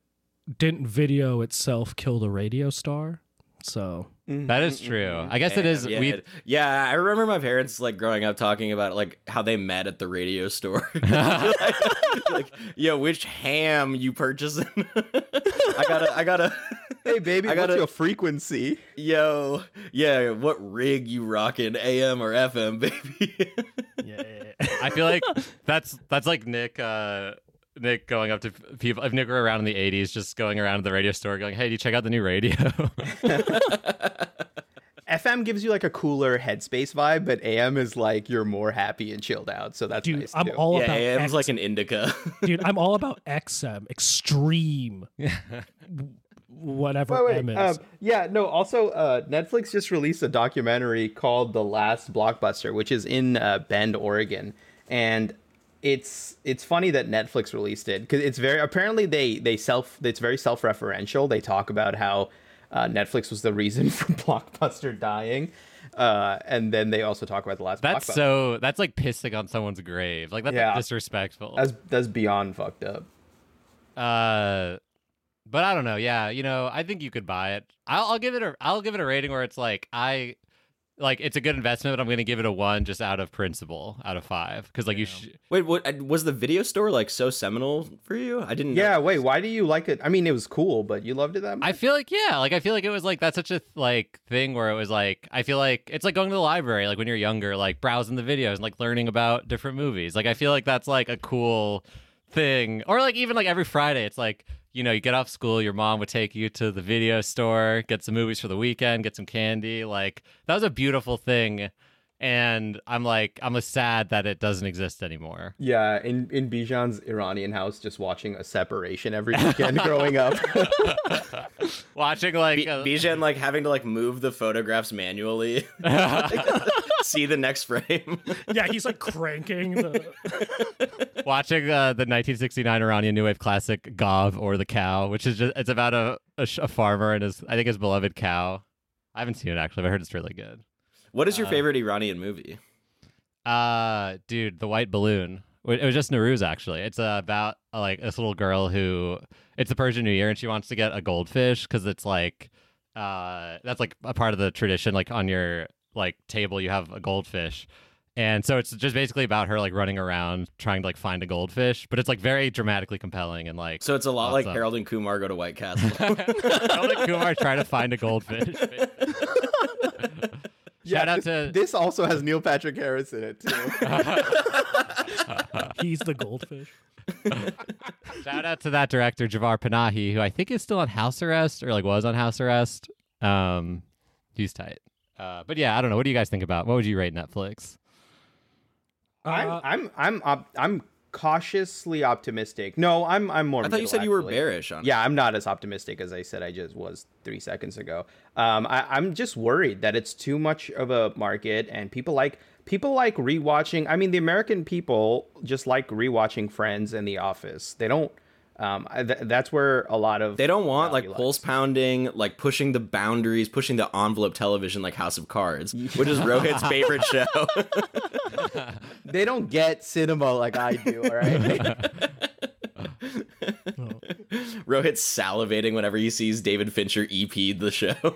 didn't video itself kill the radio star? So
That is true. I guess it is.
Yeah,
We
yeah, I remember my parents like growing up talking about like how they met at the radio store. like, yo, which ham you purchasing? I gotta, I gotta,
hey, baby,
I gotta-
your frequency?
yo, yeah, what rig you rocking, AM or FM, baby?
yeah,
I feel like that's that's like Nick uh Nick going up to people if Nick were around in the 80s just going around to the radio store going, "Hey, do you check out the new radio?"
FM gives you like a cooler headspace vibe, but AM is like you're more happy and chilled out. So that's
dude,
nice
I'm
too.
all
yeah,
about
AM's
X-
like an indica.
dude. I'm all about XM, extreme, whatever
Wait,
M
wait,
is.
um, yeah, no. Also, uh, Netflix just released a documentary called "The Last Blockbuster," which is in uh, Bend, Oregon, and it's it's funny that Netflix released it because it's very apparently they they self it's very self referential. They talk about how uh, Netflix was the reason for Blockbuster dying. Uh, and then they also talk about the last.
That's so. That's like pissing on someone's grave. Like that's
Yeah.
disrespectful.
That's that's beyond fucked up.
Uh, but I don't know. Yeah, you know, I think you could buy it. I'll, I'll give it a. I'll give it a rating where it's like I, like it's a good investment, but I'm gonna give it a one just out of principle, out of five, because like you. Sh-
Wait, what uh, was the video store like so seminal for you? I didn't.
Yeah.
know.
Wait. Why do you like it? I mean, it was cool, but you loved it that much.
I feel like yeah, like I feel like it was like that's such a like thing where it was like I feel like it's like going to the library like when you're younger, like browsing the videos and like learning about different movies. Like I feel like that's like a cool thing, or like even like every Friday, it's like you know you get off school, your mom would take you to the video store, get some movies for the weekend, get some candy. Like that was a beautiful thing, and I'm like I'm a sad that it doesn't exist anymore.
Yeah, in in Bijan's Iranian house, just watching a separation every weekend growing up.
Watching like
B-
uh,
Bijan like having to like move the photographs manually, see the next frame.
Yeah, he's like cranking the.
watching uh, the 1969 Iranian New Wave classic Gov or the Cow, which is just it's about a, a, sh- a farmer and his I think his beloved cow. I haven't seen it actually, but I heard it's really good.
What is your
Uh,
favorite Iranian movie?
Uh, dude, the White Balloon. It was just Nowruz actually. It's uh, about uh, like this little girl who it's the Persian New Year and she wants to get a goldfish because it's like uh that's like a part of the tradition. Like on your like table you have a goldfish. And so it's just basically about her like running around trying to like find a goldfish, but it's like very dramatically compelling and like
So it's a lot like
awesome.
Harold and Kumar go to White Castle.
Harold and Kumar trying to find a goldfish. Shout out
this,
to
this also has Neil Patrick Harris in it too.
He's the goldfish.
shout out to that director Jafar Panahi, who I think is still on house arrest or like was on house arrest. Um, he's tight. Uh, but yeah, I don't know. What do you guys think about? What would you rate Netflix?
I'm
Uh,
I'm I'm op- I'm cautiously optimistic. No, I'm I'm more.
I thought you
middle,
said you were
actually.
bearish on. it.
Yeah, I'm not as optimistic as I said I just was three seconds ago. Um, I, I'm just worried that it's too much of a market, and people like people like rewatching. I mean, the American people just like rewatching Friends and The Office. They don't. Um, th- that's where a lot of
They don't want like
value
pulse pounding, like pushing the boundaries, pushing the envelope television like House of Cards, which is Rohit's favorite show.
They don't get cinema like I do. All right.
Rohit's salivating whenever he sees David Fincher EP'd the show. oh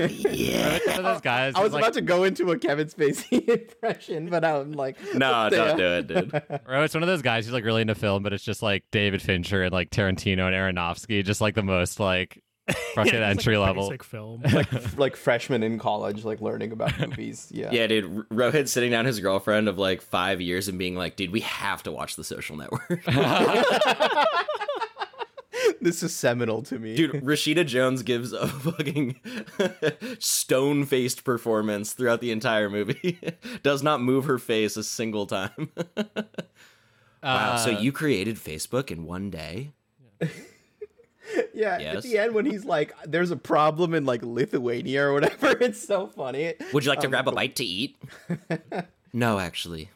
yeah.
One of those guys.
I was
who's, like,
about to go into a Kevin Spacey impression, but I'm like,
No, don't do it, dude.
Or it's one of those guys who's like really into film, but it's just like David Fincher and like Tarantino and Aronofsky, just like the most like fucking
Yeah, it's
entry
like
level.
Basic film.
like freshman in college, like learning about movies. Yeah.
Yeah, dude. Rohit sitting down his girlfriend of like five years and being like, dude, we have to watch The Social Network.
This is seminal to me.
Dude, Rashida Jones gives a fucking stone faced performance throughout the entire movie. Does not move her face a single time. wow, so
Uh,
you created Facebook in one day?
yeah. Yeah,
at
the end, when he's like, "There's a problem in like Lithuania or whatever," it's so funny.
Would you like to
Um,
grab a bite to eat? no, actually.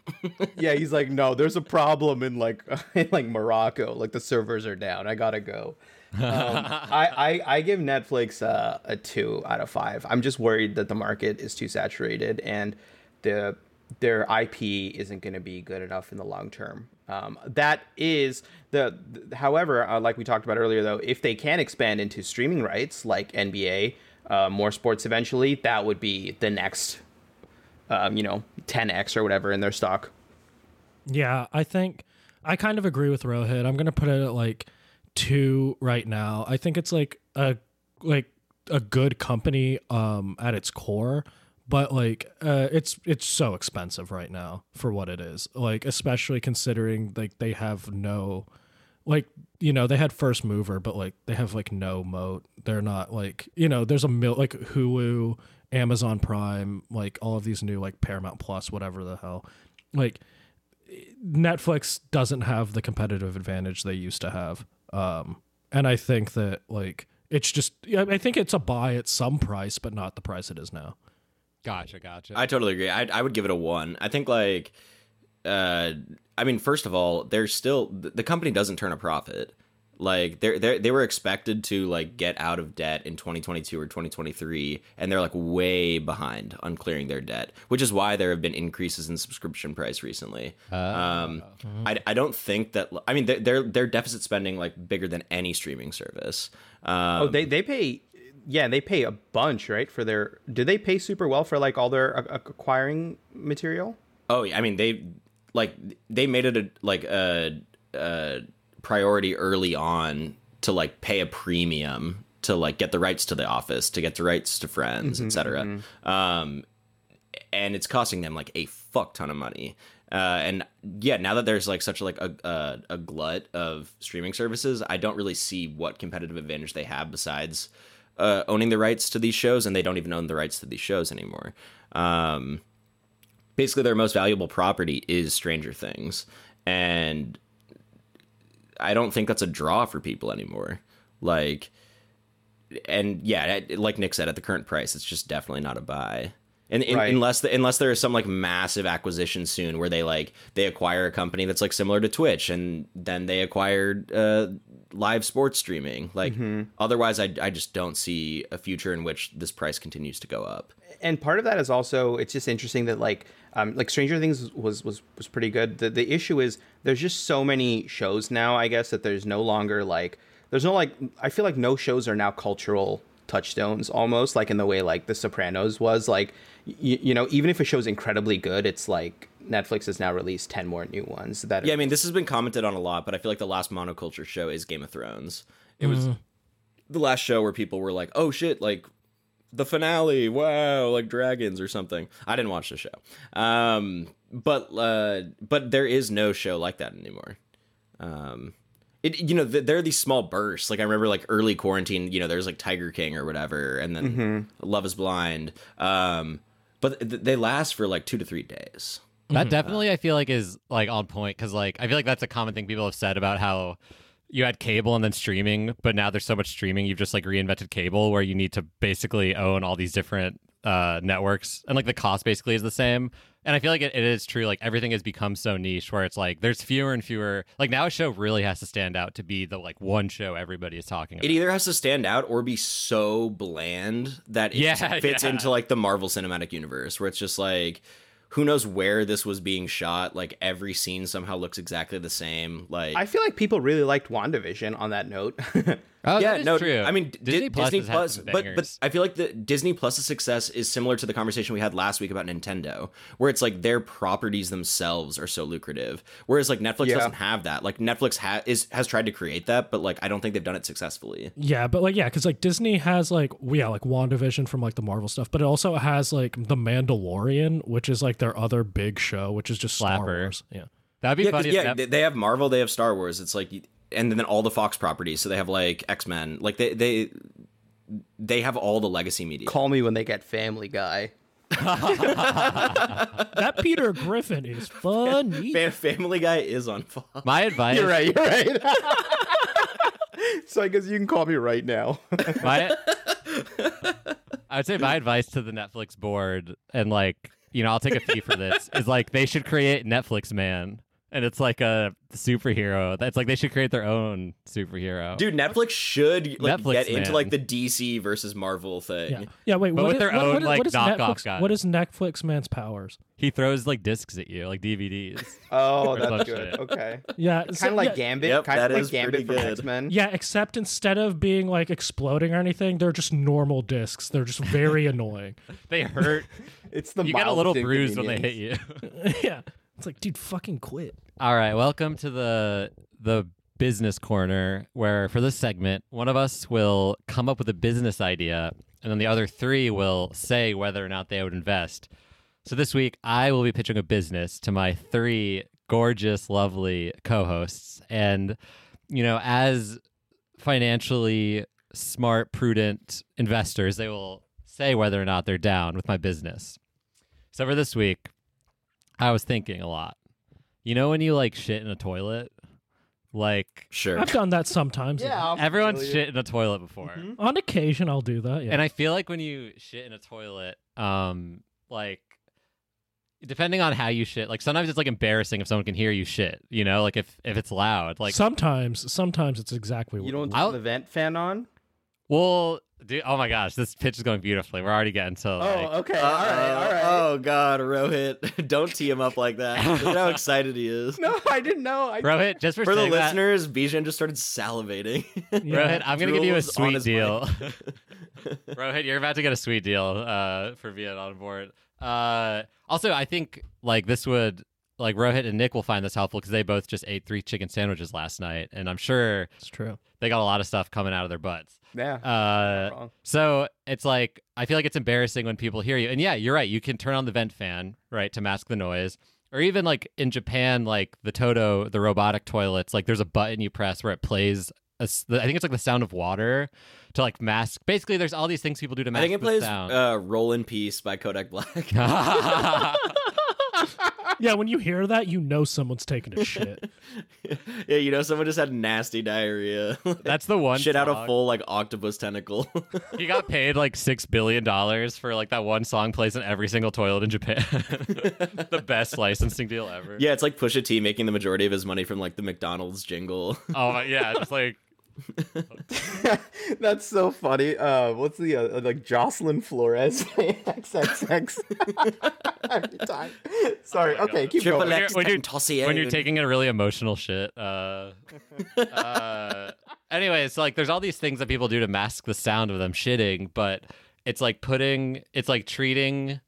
Yeah, he's like, "No, there's a problem in like in like Morocco. Like the servers are down. I gotta go." Um, I, I I give Netflix uh, a two out of five. I'm just worried that the market is too saturated and the their IP isn't going to be good enough in the long term. Um, that is the, th- however, uh, like we talked about earlier, though, if they can expand into streaming rights like NBA, uh, more sports eventually, that would be the next, um, you know, 10x or whatever in their stock.
Yeah, I think I kind of agree with Rohit. I'm gonna put it at like two right now. I think it's like a like a good company um at its core, but like uh it's it's so expensive right now for what it is. Like especially considering like they have no like you know they had first mover but like they have like no moat. They're not like you know there's a mil like hulu amazon prime like all of these new like paramount plus whatever the hell. Like netflix doesn't have the competitive advantage they used to have. Um and i think that like it's just i think it's a buy at some price but not the price it is now
Gotcha, gotcha.
I totally agree. I, I would give it a one. I think like, uh, I mean, first of all, there's still the the company doesn't turn a profit, Like they they they were expected to like get out of debt in 2022 or 2023 and they're like way behind on clearing their debt, which is why there have been increases in subscription price recently. Um I, I don't think that I mean their their their deficit spending like bigger than any streaming service. Um
Oh, they they pay, yeah, they pay a bunch, right? For their, do they pay super well for like all their acquiring material?
Oh, yeah, I mean they like they made it a like a, a priority early on to like pay a premium to like get the rights to the office, to get the rights to friends, etc. Um, and it's costing them like a fuck ton of money. Uh, and yeah, now that there's like such like a, a a glut of streaming services, I don't really see what competitive advantage they have besides uh, owning the rights to these shows, and they don't even own the rights to these shows anymore. Um, basically their most valuable property is Stranger Things, and I don't think that's a draw for people anymore. Like, and yeah, like Nick said, at the current price, it's just definitely not a buy. And
Right.
unless the, unless there is some like massive acquisition soon where they like they acquire a company that's like similar to Twitch and then they acquired uh, live sports streaming. Like otherwise, I I just don't see a future in which this price continues to go up.
and part of that is also it's just interesting that like um like Stranger Things was was was pretty good. The the issue is there's just so many shows now, I guess, that there's no longer like there's no like I feel like no shows are now cultural touchstones almost like in the way like The Sopranos was like y- you know even if a show's incredibly good it's like Netflix has now released 10 more new ones that
Yeah, I mean, this has been commented on a lot, but I feel like the last monoculture show is Game of Thrones. It was the last show where people were like, "Oh shit!" Like the finale, wow, like dragons or something. I didn't watch the show, um, but uh, but there is no show like that anymore. Um, it you know th- there are these small bursts. Like I remember like early quarantine, you know, there's like Tiger King or whatever, and then Love Is Blind. Um, but th- they last for like two to three days.
That definitely I feel like is like on point because like I feel like that's a common thing people have said about how you had cable and then streaming, but now there's so much streaming you've just like reinvented cable where you need to basically own all these different uh networks and like the cost basically is the same. And I feel like it, it is true. Like everything has become so niche where it's like there's fewer and fewer. Like now a show really has to stand out to be the like one show everybody is talking about.
It either has to stand out or be so bland that it
Yeah,
fits
yeah.
into like the Marvel Cinematic Universe, where it's just like, who knows where this was being shot? Like every scene somehow looks exactly the same. Like,
I feel like people really liked WandaVision on that note.
Oh,
yeah,
that is
no,
true.
I mean, Di-
Disney Plus,
Disney
has
Plus,
some
but but. I feel like the Disney Plus's success is similar to the conversation we had last week about Nintendo, where it's like their properties themselves are so lucrative, whereas like Netflix
Yeah.
doesn't have that. Like Netflix ha- is has tried to create that, but like I don't think they've done it successfully.
Yeah, but like yeah, because like Disney has like yeah, like WandaVision from like the Marvel stuff, but it also has like The Mandalorian, which is like their other big show, which is just Star Wars. Yeah.
That'd be
yeah, 'cause,
funny.
yeah,
Net-
they- they have Marvel, they have Star Wars. It's like, and then all the Fox properties. So they have like X Men. Like they they they have all the legacy media.
Call me when they get Family Guy.
That Peter Griffin is funny.
Fa- Family Guy is on Fox.
my advice.
You're right. You're right. so I guess you can call me right now.
my I would say my advice to the Netflix board and like you know I'll take a fee for this is like they should create Netflix Man and it's like a superhero that's like they should create their own superhero
Dude, Netflix should like
Netflix,
get into
man.
like the DC versus Marvel thing.
Yeah. Yeah, wait,
But
what
with
is-
their
what-
own,
what is-
like,
what is
knockoff
Netflix,
guys.
What is Netflix man's powers?
he throws like discs at you like DVDs
Oh, that's good.
shit.
Okay.
Yeah,
Kind
so-
of like
yeah,
Gambit.
Yep,
kind of like
pretty
Gambit from
good.
X Men.
Yeah, except instead of being like exploding or anything, they're just normal discs. They're just very annoying.
they hurt
It's the
you get a little
mildest
bruised when they hit you
yeah. It's like, dude, fucking quit.
All right, welcome to the the business corner where for this segment one of us will come up with a business idea and then the other 3 will say whether or not they would invest. So this week I will be pitching a business to my 3 gorgeous lovely co-hosts and you know as financially smart prudent investors they will say whether or not they're down with my business. So for this week I was thinking a lot. You know when you like shit in a toilet? Like
Sure.
I've done that sometimes.
Yeah.
everyone's shit in a toilet before.
On occasion, I'll do that. Yeah.
And I feel like when you shit in a toilet, um like depending on how you shit, like sometimes it's like embarrassing if someone can hear you shit. You know, like if if it's loud. Like,
sometimes, sometimes it's exactly what
You don't
I'll-
turn the vent fan on?
well, dude, oh my gosh, this pitch is going beautifully. We're already getting to like,
Oh, okay. All right. All right.
Oh God, Rohit, don't tee him up like that. Look how excited he is.
No, I didn't know. I
Rohit. Just for,
For the
saying that-
listeners, Bijan just started salivating.
Rohit, I'm gonna give you a
Drool was on
sweet deal. Rohit, you're about to get a sweet deal uh, for being on board. Uh, also, I think like this would like Rohit and Nick will find this helpful because they both just ate three chicken sandwiches last night, and I'm sure
It's true.
they got a lot of stuff coming out of their butts.
yeah.
Uh,
wrong.
so it's like I feel like it's embarrassing when people hear you. And yeah, you're right. You can turn on the vent fan, right, to mask the noise. Or even like in Japan, like the Toto, the robotic toilets, like there's a button you press where it plays. A, s- I think it's like the sound of water to like mask. Basically, there's all these things people do to mask.
I think it
the
plays
sound.
uh, "Roll in Peace" by Kodak Black.
Yeah, when you hear that, you know someone's taking a shit.
yeah, you know, someone just had nasty diarrhea.
That's the one.
Shit out a full like octopus tentacle.
He got paid like six billion dollars for like that one song plays in every single toilet in Japan. the best licensing deal ever.
yeah, it's like Pusha T making the majority of his money from like the McDonald's jingle.
Oh yeah, it's like
That's so funny. Uh, what's the uh, like Jocelyn Flores XXX every time? Sorry. okay, keep
Triple
going.
X
when you're-
Tossier.
when you're taking a really emotional shit. Uh, uh, anyways, like there's all these things that people do to mask the sound of them shitting, but it's like putting, it's like treating,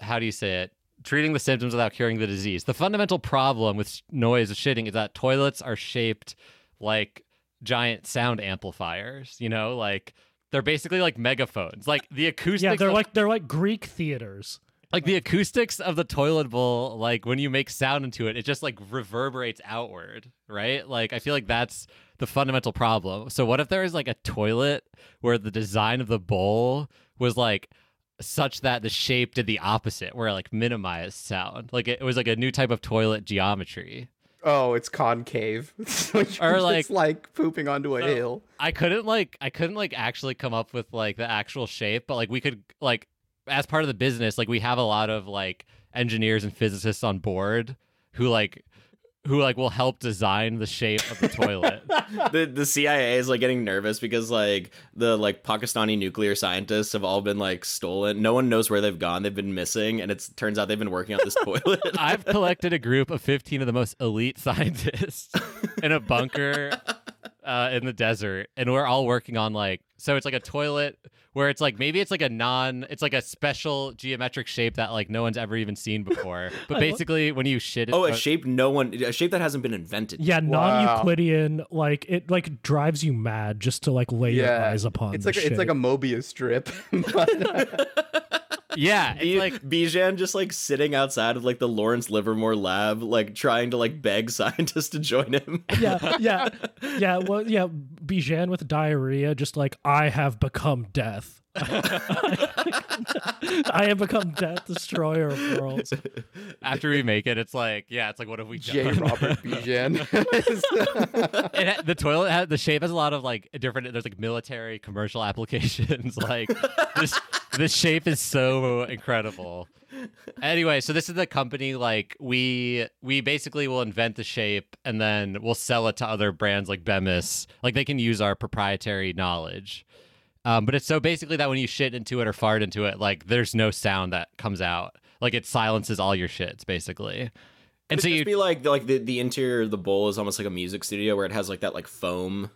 how do you say it? Treating the symptoms without curing the disease. The fundamental problem with noise of shitting is that toilets are shaped like giant sound amplifiers. You know, like they're basically like megaphones. Like the acoustics.
yeah, they're
of-
like they're like Greek theaters.
like the acoustics of the toilet bowl like when you make sound into it it just like reverberates outward right like i feel like that's the fundamental problem so what if there was like a toilet where the design of the bowl was like such that the shape did the opposite where it like minimized sound like it was like a new type of toilet geometry
Oh, it's concave. so
Or, like-
like pooping onto a
So-
hill.
I couldn't like I couldn't like actually come up with like the actual shape, but like we could like as part of the business, like we have a lot of like engineers and physicists on board who like who like will help design the shape of the toilet.
the the CIA is like getting nervous because like the like Pakistani nuclear scientists have all been like stolen. No one knows where they've gone. They've been missing, and it turns out they've been working on this toilet.
I've collected a group of 15 of the most elite scientists in a bunker uh, in the desert, and we're all working on like so it's like a toilet where it's like maybe it's like a non it's like a special geometric shape that like no one's ever even seen before. But basically, when you shit,
oh, a
uh,
shape no one, a shape that hasn't been invented.
Yeah,
Wow.
non-Euclidean. Like it like drives you mad just to like lay your eyes upon.
It's
the
like a, it's like a. Mobius strip. but,
yeah,
Be-
it's like
Bijan just like sitting outside of like the Lawrence Livermore lab, like trying to like beg scientists to join him.
yeah, yeah, yeah. Well, yeah. Bijan with diarrhea, just like I have become death. I have become death, destroyer of worlds.
after we make it, it's like yeah, it's like what have we
J.
done?
Robert Bijan.
it the toilet has the shape has a lot of like different there's like military commercial applications like this this shape is so incredible anyway so this is the company like we we basically will invent the shape and then we'll sell it to other brands like bemis like they can use our proprietary knowledge um, but it's so basically that when you shit into it or fart into it like there's no sound that comes out. Like it silences all your shits basically. And so
It'd
you
be like like the, the interior of the bowl is almost like a music studio where it has like that like foam,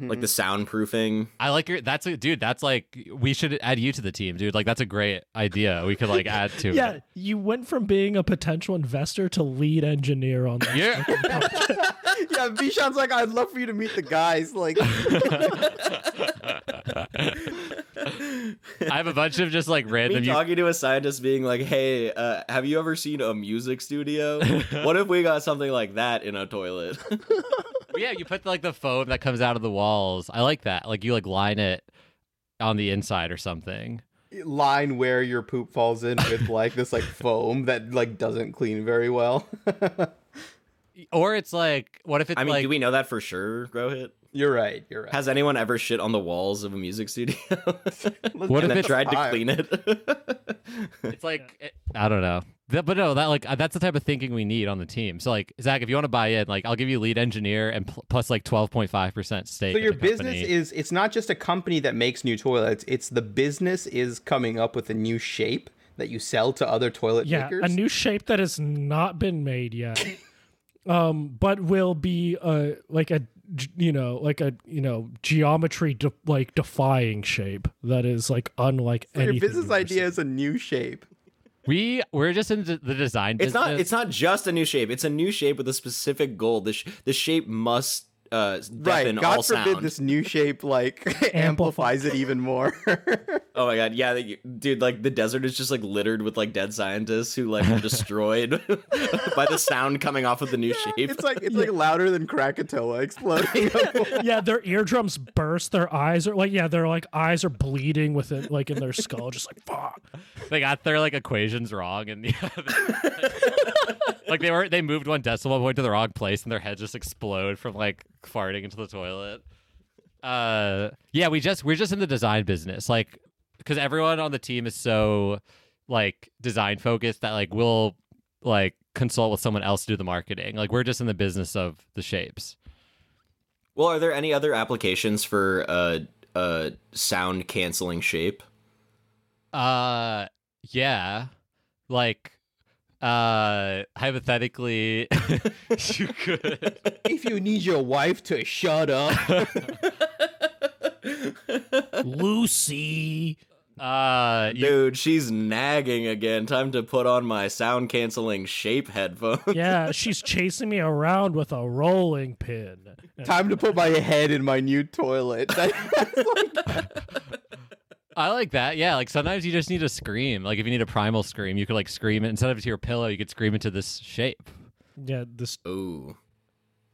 like the soundproofing.
I like your. That's a dude. That's like we should add you to the team, dude. Like that's a great idea. We could like add to.
Yeah,
it.
you went from being a potential investor to lead engineer on that.
Yeah.
yeah, Bijan's like, I'd love for you to meet the guys. Like,
I have a bunch of just like
Me
random. you-
talking to a scientist being like, "Hey, uh, have you ever seen a music studio? what if we got something like that in a toilet?"
Yeah, you put like the foam that comes out of the walls. I like that. Like you like line it on the inside or something.
line where your poop falls in with like this like foam that like doesn't clean very well.
Or it's like, what if it's
I mean,
like?
do we know that for sure, Rohit?
you're right. You're right.
Has anyone ever shit on the walls of a music studio
What
get
if
and then
it's
tried to clean it?
It's like it- I don't know. That, but no, that like uh, that's the type of thinking we need on the team. So like Zach, if you want to buy in, like I'll give you lead engineer and pl- plus like twelve point five percent stake.
So your business is it's not just a company that makes new toilets, it's the business is coming up with a new shape that you sell to other toilet
yeah,
makers.
a new shape that has not been made yet, um, but will be uh like a you know like a you know geometry de- like defying shape that is like unlike
So your business idea
seen.
is a new shape.
We we're just in the, design.
It's not. It's not just a new shape. It's a new shape with a specific goal. The sh- the shape must uh,
Right.
deafen
God forbid
sound.
this new shape like amplifies it even more.
Oh my god, yeah, they- dude. Like the desert is just like littered with like dead scientists who like are destroyed by the sound coming off of the new shape.
it's like it's like louder than Krakatoa exploding.
yeah, their eardrums burst. Their eyes are like yeah, their like eyes are bleeding with it like in their skull, just like fuck.
they got their like equations wrong and yeah, like they were they moved one decimal point to the wrong place and their heads just explode from like farting into the toilet. Uh yeah we just we're just in the design business. Like because everyone on the team is so like design focused that like we'll like consult with someone else to do the marketing. Like we're just in the business of the shapes.
Well, are there any other applications for uh uh sound canceling shape?
Uh, yeah, like, uh, hypothetically, you could.
if you need your wife to shut up,
Lucy.
Uh, you,
Dude, she's nagging again. Time to put on my sound canceling shape headphones.
Yeah, she's chasing me around with a rolling pin.
time to put my head in my new toilet.
I like that. Yeah, like sometimes you just need to scream. Like if you need a primal scream, you could like scream it instead of to your pillow. You could scream into this shape.
Yeah, this
Ooh.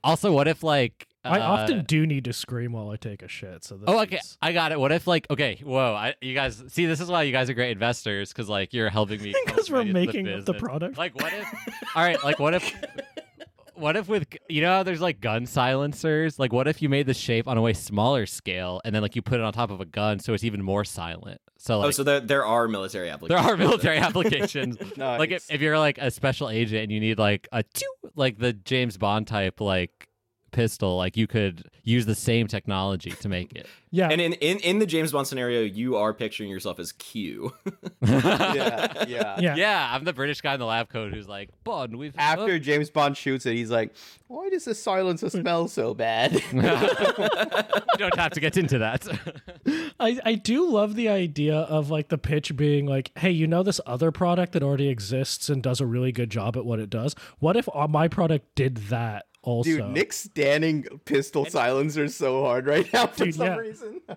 Also, what if like
I
uh,
often do need to scream while I take a shit. So this
Oh, okay.
is-
I got it. What if like okay, whoa, I, you guys see this is why you guys are great investors because like you're helping me
because we're making up the product.
Like what if? all right, like what if? What if with you know how there's like gun silencers? Like what if you made the shape on a way smaller scale and then like you put it on top of a gun so it's even more silent? So oh, like
oh, so there there are military applications.
there are military applications. Like if, if you're like a special agent and you need like a two like the James Bond type like pistol, like you could use the same technology to make it.
yeah,
And in, in in the James Bond scenario, you are picturing yourself as Q.
yeah, yeah.
yeah,
Yeah, I'm the British guy in the lab coat who's like, Bond, we've
After James Bond shoots it, he's like, "Why does this silencer smell so bad?"
you don't have to get into that.
I, I do love the idea of like the pitch being like, hey, you know this other product that already exists and does a really good job at what it does. What if uh, my product did that also?
Dude, Nick's standing pistol silencers so hard right now for
Dude,
some
yeah.
reason.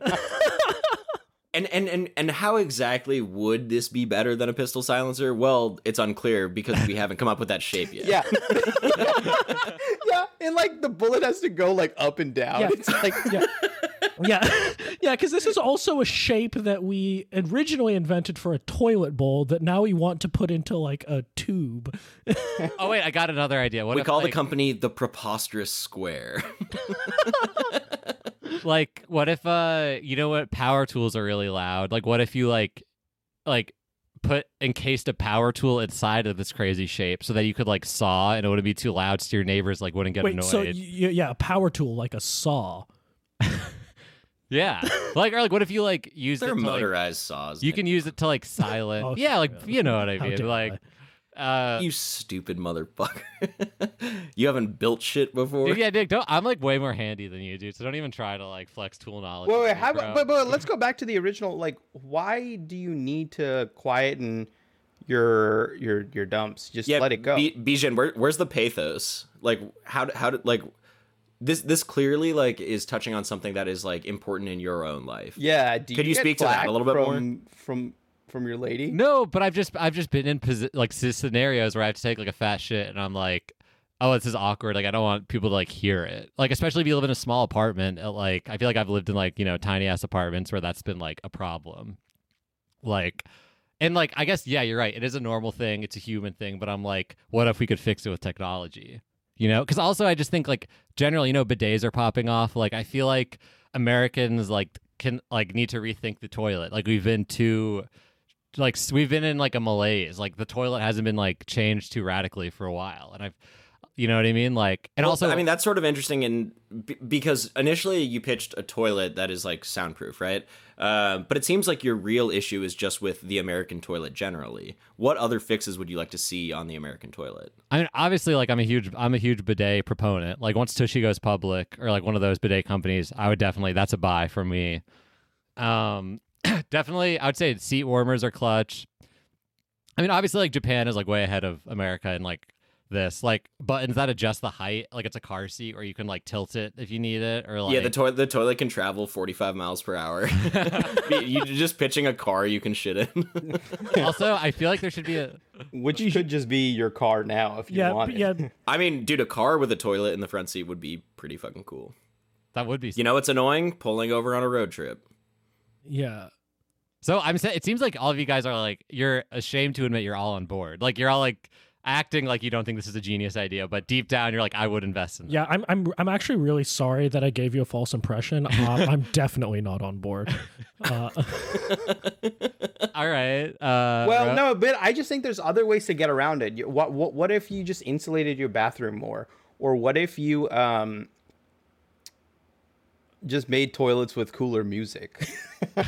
And and and and how exactly would this be better than a pistol silencer? Well, it's unclear because we haven't come up with that shape yet.
yeah, yeah, and like the bullet has to go like up and down.
Yeah.
It's like
yeah, yeah, yeah. Because this is also a shape that we originally invented for a toilet bowl that now we want to put into like a tube.
oh wait, I got another idea. What
We
if,
call the company the preposterous square.
like what if uh you know what power tools are really loud? Like what if you like like put encased a power tool inside of this crazy shape so that you could like saw and it wouldn't be too loud so your neighbors like wouldn't get
Wait,
annoyed.
so y- y- yeah, a power tool like a saw.
Yeah. like or like what if you like use
They're
it to, like,
motorized saws.
you can use it to like silent.
Oh,
yeah, like you know what I mean. Like uh
you stupid motherfucker. you haven't built shit before.
Dude, yeah, Nick, don't, I'm like way more handy than you, dude. So don't even try to like flex tool knowledge.
Wait, wait,
me,
how
bro.
about, but, but let's go back to the original. Like, why do you need to quieten your your your dumps? Just
yeah,
let it go.
B- Bijan, where, where's the pathos? Like, how d- how did like this this clearly like is touching on something that is like important in your own life.
yeah, do
Could you
get
speak to that a little bit more?
from, From from your lady?
No, but I've just I've just been in posi- like scenarios where I have to take like a fat shit and I'm like, oh, this is awkward. Like I don't want people to like hear it. Like especially if you live in a small apartment. uh, Like I feel like I've lived in like you know tiny ass apartments where that's been like a problem. Like. And like I guess yeah, you're right. It is a normal thing. It's a human thing. But I'm like, what if we could fix it with technology? You know? Because also I just think like generally, you know, bidets are popping off. Like I feel like Americans like can like need to rethink the toilet. Like we've been too like we've been in like a malaise. Like the toilet hasn't been like changed too radically for a while, and I've, you know what I mean? Like, and
Well,
also,
I mean, that's sort of interesting, in b- because initially you pitched a toilet that is like soundproof, right? Uh, but it seems like your real issue is just with the American toilet generally. What other fixes would you like to see on the American toilet?
I mean, obviously, like I'm a huge, I'm a huge bidet proponent. Like once Tushy goes public, or like one of those bidet companies, I would definitely that's a buy for me. Um, definitely, I would say seat warmers are clutch. I mean, obviously, like Japan is like way ahead of America in like this, like buttons that adjust the height, like it's a car seat, or you can like tilt it if you need it, or like
yeah, the toilet the toilet can travel 45 miles per hour. You're just pitching a car you can shit in.
also, I feel like there should be a
Which could just be your car now if you
Yeah,
want
b-
it.
yeah.
I mean, dude, a car with a toilet in the front seat would be pretty fucking cool.
that would be
You know, it's annoying pulling over on a road trip.
Yeah.
So I'm saying it seems like all of you guys are like you're ashamed to admit you're all on board. Like you're all like acting like you don't think this is a genius idea, but deep down you're like I would invest in. That.
Yeah, I'm I'm I'm actually really sorry that I gave you a false impression. Um, I'm definitely not on board. Uh,
All right. Uh,
Well,
Ro-
no, but I just think there's other ways to get around it. What what what if you just insulated your bathroom more, or what if you um just made toilets with cooler music?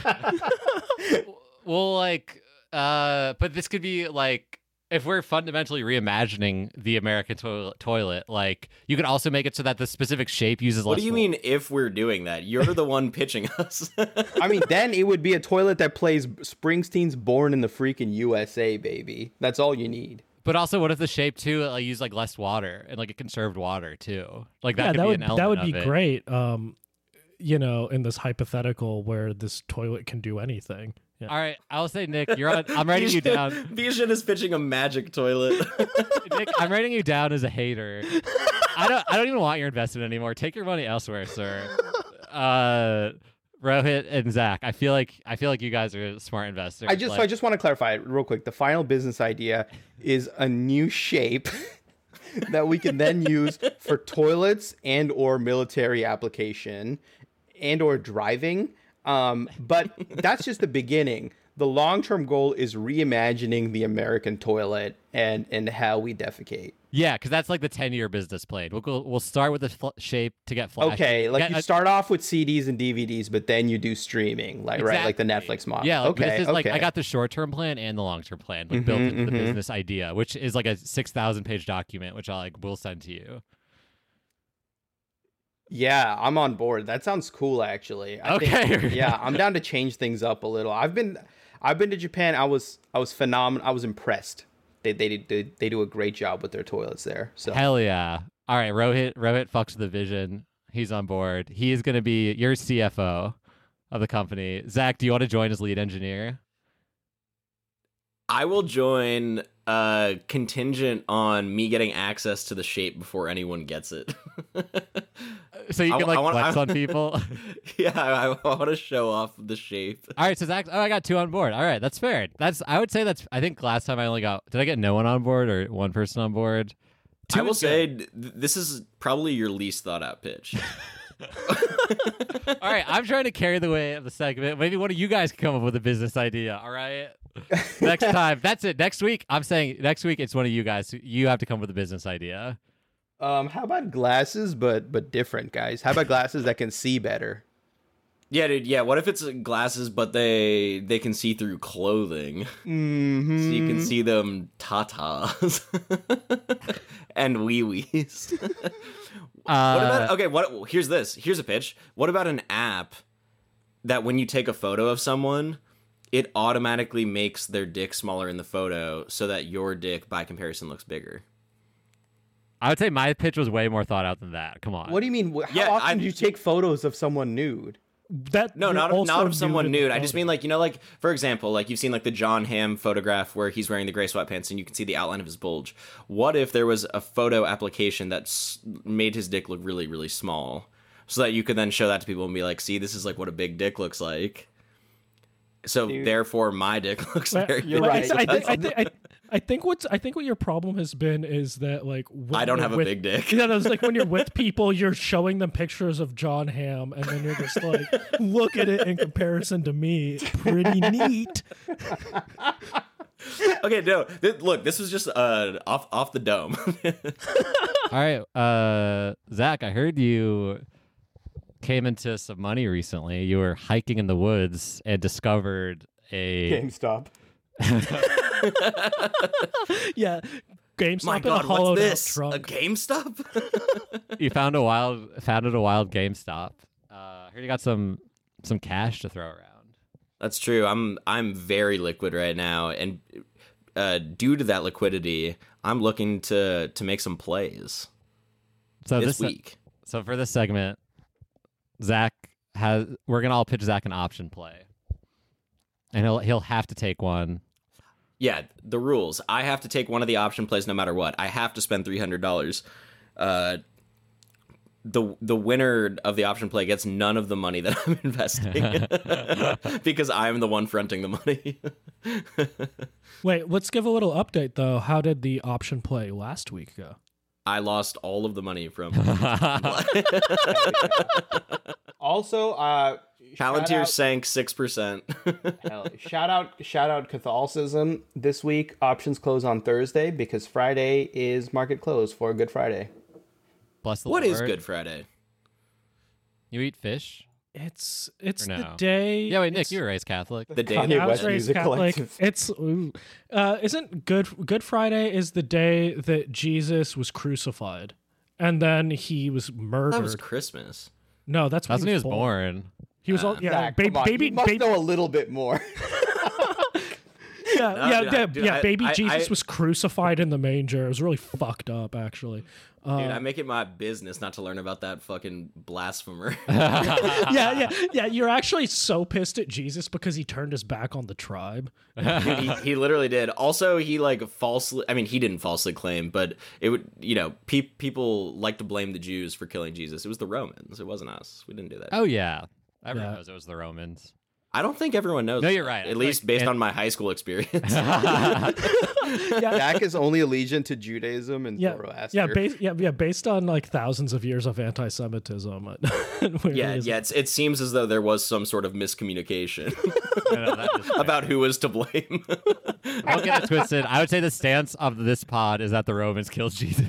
Well, like, uh, but this could be like if we're fundamentally reimagining the American toilet, toilet, like you could also make it so that the specific shape uses
What
less.
do you
wa-
mean if we're doing that? You're the one pitching us.
I mean, then it would be a toilet that plays Springsteen's "Born in the Freaking USA," baby. That's all you need.
But also, what if the shape too like, use like less water and like it conserved water too? Like that
yeah,
could
that
be
would
an element
that would
of
be
it.
great. Um, you know, in this hypothetical where this toilet can do anything. Yeah.
All right, I'll say Nick, you're on. I'm writing you down.
Bijan is pitching a magic toilet.
Nick, I'm writing you down as a hater. I don't. I don't even want your investment anymore. Take your money elsewhere, sir. Uh, Rohit and Zach. I feel like I feel like you guys are smart investors.
I just
Like,
I just want to clarify it real quick. The final business idea is a new shape that we can then use for toilets and or military application and or driving. Um, but that's just the beginning. The long-term goal is reimagining the American toilet and and how we defecate.
yeah, because that's like the 10 year business plan. We'll go, we'll start with the fl- shape to get flash.
Okay, like
Get
you start off with CDs and DVDs, but then you do streaming, like right, like the Netflix model.
Yeah, like,
okay,
this is like I got the short term plan and the long term plan, like built
Mhm,
into the
mhm.
business idea, which is like a six thousand page document, which I like will send to you.
Yeah, I'm on board. That sounds cool, actually. I think-
Okay.
yeah, I'm down to change things up a little. I've been, I've been to Japan. I was, I was phenomenal. I was impressed. They, they, they, they do a great job with their toilets there. So
Hell yeah! All right, Rohit, Rohit fucks the vision. He's on board. He is going to be your CFO of the company. Zach, do you want to join as lead engineer?
I will join uh contingent on me getting access to the shape before anyone gets it.
So you
I-
can like
I want-
flex
I-
on people.
yeah, I, I want to show off the shape.
All right, so Zach, oh, I got two on board. All right, that's fair. That's I would say that's. I think last time I only got. Did I get no one on board or one person on board?
I
Two
will say th- this is probably your least thought out pitch.
All right, I'm trying to carry the weight of the segment. Maybe one of you guys can come up with a business idea. All right. next time, that's it. Next week, I'm saying next week it's one of you guys. You have to come with a business idea.
Um, how about glasses, but but different, guys? How about glasses that can see better?
yeah, dude. Yeah, what if it's glasses, but they they can see through clothing,
Mm-hmm.
so you can see them tatas and wee wees.
Uh,
What about okay? What here's this. Here's a pitch. What about an app that when you take a photo of someone, it automatically makes their dick smaller in the photo, so that your dick, by comparison, looks bigger.
I would say my pitch was way more thought out than that. Come on.
What do you mean? How
Yeah,
often
I-
do you take photos of someone nude?
That
No, not of, not of someone
in the
nude. I just mean like you know, like for example, like you've seen like the Jon Hamm photograph where he's wearing the gray sweatpants and you can see the outline of his bulge. What if there was a photo application that made his dick look really, really small, so that you could then show that to people and be like, "See, this is like what a big dick looks like." So
Dude.
therefore, my dick looks
Well,
very.
You're
Well,
right.
it's- I, think, I, think, I, I think what's I think what your problem has been is that like when
I don't
you're
have a
with-
big dick.
Yeah, no, it's like when you're with people, you're showing them pictures of Jon Hamm, and then you're just like, look at it in comparison to me. Pretty neat.
Okay, no. Th- look, this was just uh off off the dome.
All right, uh, Zach, I heard you came into some money recently. You were hiking in the woods and discovered a
GameStop.
Yeah. GameStop
My
in a
God,
hollowed
what's
out
this? A
trunk.
GameStop?
you found a wild founded a wild GameStop. Uh, I heard you got some some cash to throw around.
That's true. I'm I'm very liquid right now, and uh, due to that liquidity, I'm looking to to make some plays
So
this
this
week.
so for this segment, Zach has we're gonna all pitch Zach an option play, and he'll he'll have to take one.
Yeah, the rules. I have to take one of the option plays no matter what. I have to spend three hundred dollars. Uh, the the winner of the option play gets none of the money that I'm investing because I'm the one fronting the money.
Wait, let's give a little update though. How did the option play last week go?
I lost all of the money from
Also, uh, shout
Palantir
out-
sank six percent.
Shout out shout out Catholicism this week. Options close on Thursday because Friday is market close for Good Friday.
Bless the
What
Lord.
is Good Friday?
You eat fish?
It's it's
Or
the day.
Yeah, wait, Nick, you were raised Catholic.
The day
Kanye
I was
West
raised
Music
Catholic.
Collective.
It's ooh. uh, isn't good Good Friday is the day that Jesus was crucified, and then he was murdered.
that was Christmas.
no, that's when
That's when he was born.
He was all yeah,
Zach,
ba-
come on,
baby,
you must
baby,
know a little bit more.
yeah,
No,
yeah,
dude,
yeah,
dude,
yeah,
I-
baby
I-
Jesus
I-
was crucified in the manger. It was really fucked up, actually. Uh,
Dude, I make it my business not to learn about that fucking blasphemer.
yeah, yeah, yeah. You're actually so pissed at Jesus because he turned his back on the tribe.
He, he literally did. Also, he like falsely. I mean, he didn't falsely claim, but it would. You know, pe- people like to blame the Jews for killing Jesus. It was the Romans. It wasn't us. We didn't do that.
Oh yeah, everyone
Yeah.
knows it was the Romans.
I don't think everyone knows.
No, you're right.
At least
Like,
based
and-
on my high school experience. yeah.
Zach is only allegiant to Judaism and
Yeah,
Zoroaster.
yeah, bas- yeah, yeah. Based on like thousands of years of anti-Semitism. it
yeah, yeah. It's, it seems as though there was some sort of miscommunication
No, no, that is fair.
about who was to blame.
Don't get it twisted. I would say the stance of this pod is that the Romans killed Jesus.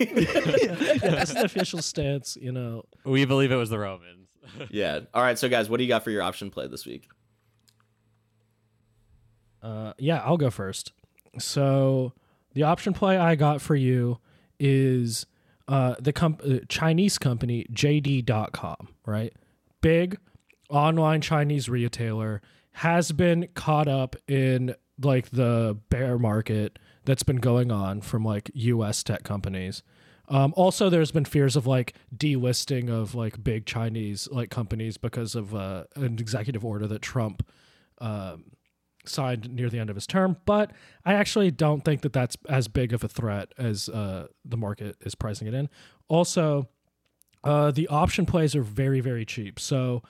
yeah, that's the official stance. You know,
we believe it was the Romans.
Yeah. All right. So, guys, what do you got for your option play this week?
Uh, yeah, I'll go first. So the option play I got for you is uh, the comp- uh, Chinese company JD.com, right? Big online Chinese retailer has been caught up in like the bear market that's been going on from like US tech companies. Um, also, there's been fears of like delisting of like big Chinese like companies because of uh, an executive order that Trump um, signed near the end of his term. But I actually don't think that that's as big of a threat as uh, the market is pricing it in. Also, uh, the option plays are very, very cheap. So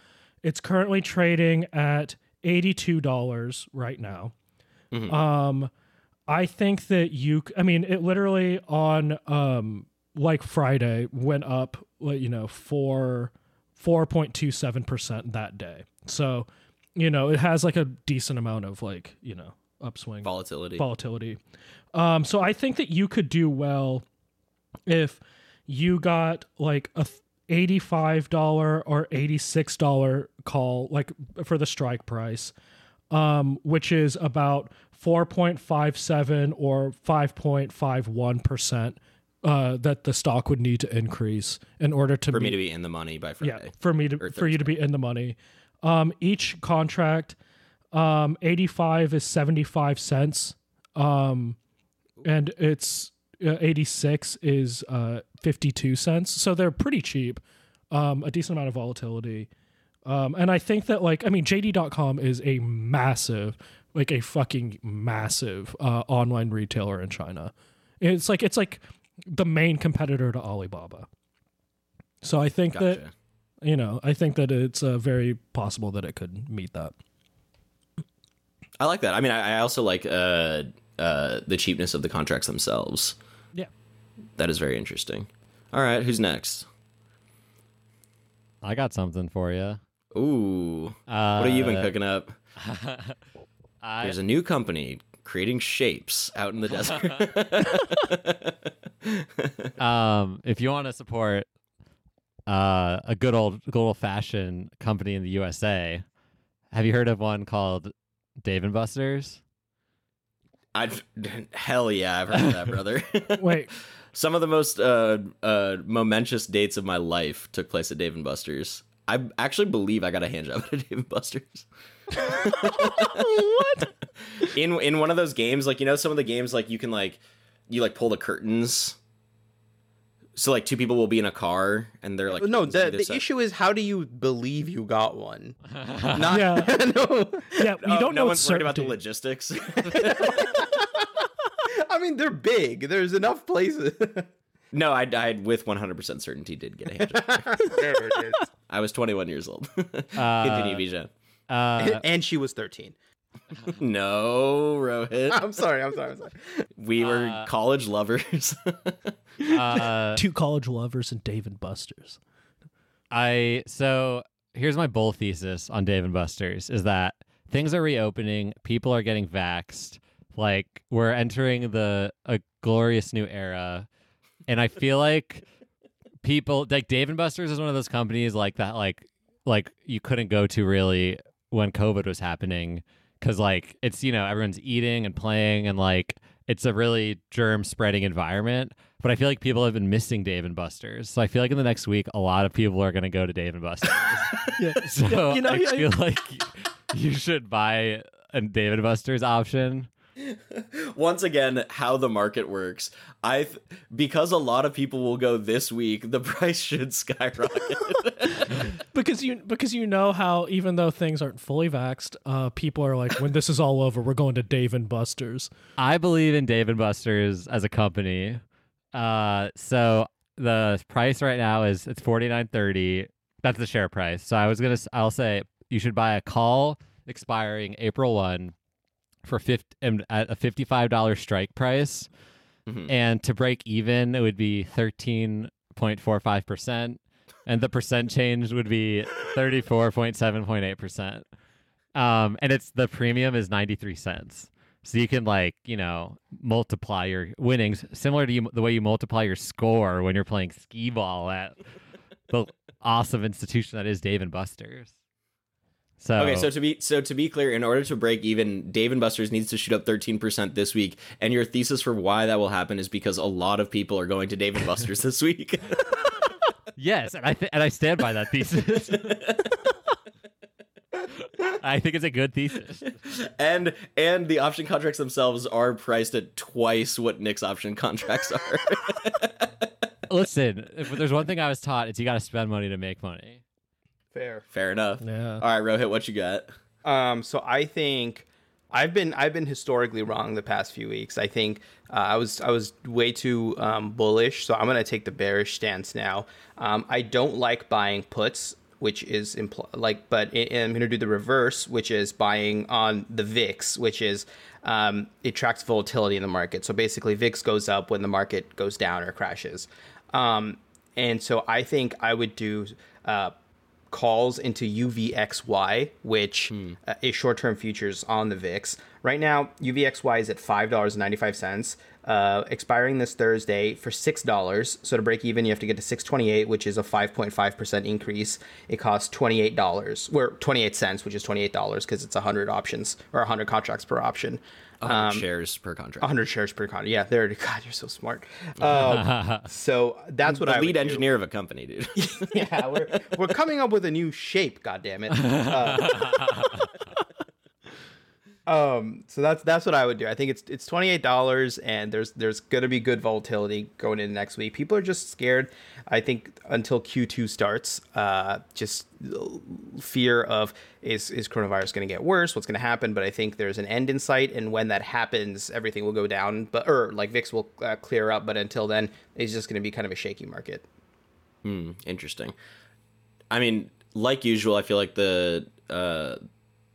it's currently trading at $82 right now. Um, I think that you, I mean, it literally on um, like Friday went up, you know, for 4.27% that day. So, you know, it has like a decent amount of like, you know, upswing
Volatility.
volatility. Um, so I think that you could do well if you got like a eighty-five dollar or eighty-six dollar call, like for the strike price, um, which is about four point five seven or five point five one percent. Uh, that the stock would need to increase in order to
for
meet
me to be in the money by Friday.
yeah, for me to for you to be in the money. Um, each contract, um, eighty five is seventy five cents, um, and it's uh, eighty six is uh fifty two cents. So they're pretty cheap. Um, a decent amount of volatility. Um, and I think that like I mean JD.com is a massive, like a fucking massive uh, online retailer in China. It's like it's like the main competitor to Alibaba. So I think that you know, I think that it's uh, very possible that it could meet that.
I like that. I mean, I, I also like uh, uh, uh, the cheapness of the contracts themselves.
Yeah.
That is very interesting. All right, who's next?
I got something for you.
Ooh,
Uh,
what have you been cooking up?
I,
There's a new company creating shapes out in the desert.
um, if you want to support uh, a good old good old fashioned company in the USA, have you heard of one called Dave and Buster's?
I'd hell yeah, I've heard of that, brother.
Wait,
Some of the most uh, uh, momentous dates of my life took place at Dave and Buster's. I actually believe I got a hand job at Dave and Buster's. What? In in one of those games, like you know, some of the games like you can like you like pull the curtains. So like two people will be in a car and they're like
no, the, the issue is how do you believe you got one? Not
Yeah.
no.
yeah, you
Oh,
don't
no
know
one's
it's
worried about the logistics.
I mean, they're big. There's enough places.
no, I, I with 100% certainty did get a hand job.
there it is.
I was 21 years old.
Uh,
Continue, Bijan.
Uh,
and she was 13.
No, Rohit.
I'm sorry. I'm sorry. I'm sorry.
We were
Uh,
college lovers.
uh,
Two college lovers and Dave and Buster's.
I so here's my bull thesis on Dave and Buster's is that things are reopening, people are getting vaxxed, like we're entering the a glorious new era, and I feel like people like Dave and Buster's is one of those companies like that like like you couldn't go to really when COVID was happening because like it's you know everyone's eating and playing and like it's a really germ spreading environment. But I feel like people have been missing Dave and Buster's, so I feel like in the next week a lot of people are going to go to Dave and Buster's.
Yeah.
so
you know,
I
yeah,
feel like you should buy a Dave and Buster's option.
Once again, how the market works. I th- because a lot of people will go this week, the price should skyrocket.
because you because you know how even though things aren't fully vaxxed, uh, people are like, when this is all over, we're going to Dave and Buster's.
I believe in Dave and Buster's as a company. Uh, so the price right now is it's forty nine thirty. That's the share price. So I was gonna I'll say you should buy a call expiring April one for 50, um, at a fifty five dollar strike price,
Mhm.
and to break even it would be thirteen point four five percent, and the percent change would be thirty four point seven point eight percent. Um, and it's the premium is ninety three cents. So you can like you know multiply your winnings, similar to you, the way you multiply your score when you're playing skee ball at the awesome institution that is Dave and Buster's. So
okay, so to be so to be clear, in order to break even, Dave and Buster's needs to shoot up 13% this week. And your thesis for why that will happen is because a lot of people are going to Dave and Buster's this week.
yes, and I th- and I stand by that thesis. I think it's a good thesis.
and and the option contracts themselves are priced at twice what Nick's option contracts are.
Listen, if there's one thing I was taught, it's you got to spend money to make money.
Fair.
Fair enough.
Yeah.
All right, Rohit, what you got?
Um, so I think I've been I've been historically wrong the past few weeks. I think uh, I was I was way too um, bullish, so I'm gonna take the bearish stance now. Um, I don't like buying puts, which is impl- like, but I- I'm gonna do the reverse, which is buying on the VIX, which is um, it tracks volatility in the market. So basically, VIX goes up when the market goes down or crashes. Um, and so I think I would do uh, calls into UVXY, which hmm. uh, is short term futures on the VIX. Right now, UVXY is at $5.95 uh, expiring this Thursday for six dollars. So to break even, you have to get to six twenty-eight, which is a five point five percent increase. It costs twenty-eight dollars, or twenty-eight cents, which is twenty-eight dollars because it's hundred options or hundred contracts per option.
100 shares per contract.
100 shares per contract. Yeah, there. God, you're so smart. Um, so that's what
the
I
lead
do.
engineer of a company, dude.
yeah, we're, we're coming up with a new shape. God damn it. Uh, um, so that's that's what I would do. I think it's it's twenty eight dollars, and there's there's gonna be good volatility going into next week. People are just scared. I think until Q two starts, uh, just fear of is is coronavirus to get worse? What's to happen? But I think there's an end in sight, and when that happens, everything will go down. But or like VIX will uh, clear up. But until then, it's just to be kind of a shaky market.
Hmm, interesting. I mean, like usual, I feel like the uh,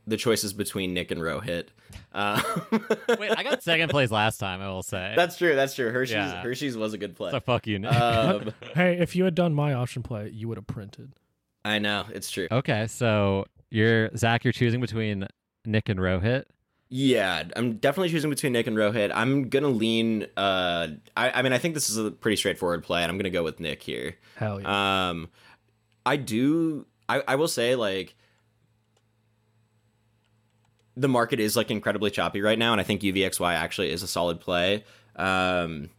the choices between Nick and Rohit. Um,
Wait, I got second place last time. I will say.
that's true. That's true. Hershey's
Yeah.
Hershey's was a good play.
so fuck you. Nick.
Um,
Hey, if you had done my option play, you would have printed.
I know it's true.
okay, so you're Zach. You're choosing between Nick and Rohit.
Yeah, I'm definitely choosing between Nick and Rohit. I'm gonna lean. Uh, I, I mean, I think this is a pretty straightforward play, and I'm gonna go with Nick here.
Hell yeah.
Um, I do. I, I will say like the market is like incredibly choppy right now, and I think UVXY actually is a solid play. Um,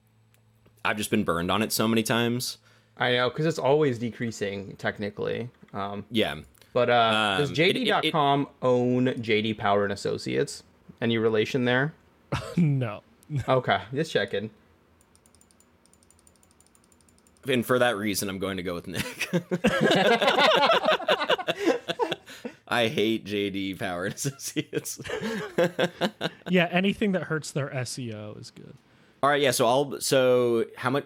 I've just been burned on it so many times.
I know because it's always decreasing technically. Um,
Yeah,
but uh, does
Um, it- it- it-
JD.com own JD Power and Associates? Any relation there?
no.
Okay, just checking.
and for that reason, I'm going to go with Nick. I hate JD Power and Associates.
Yeah, anything that hurts their SEO is good.
All right, yeah. So I'll. So how much?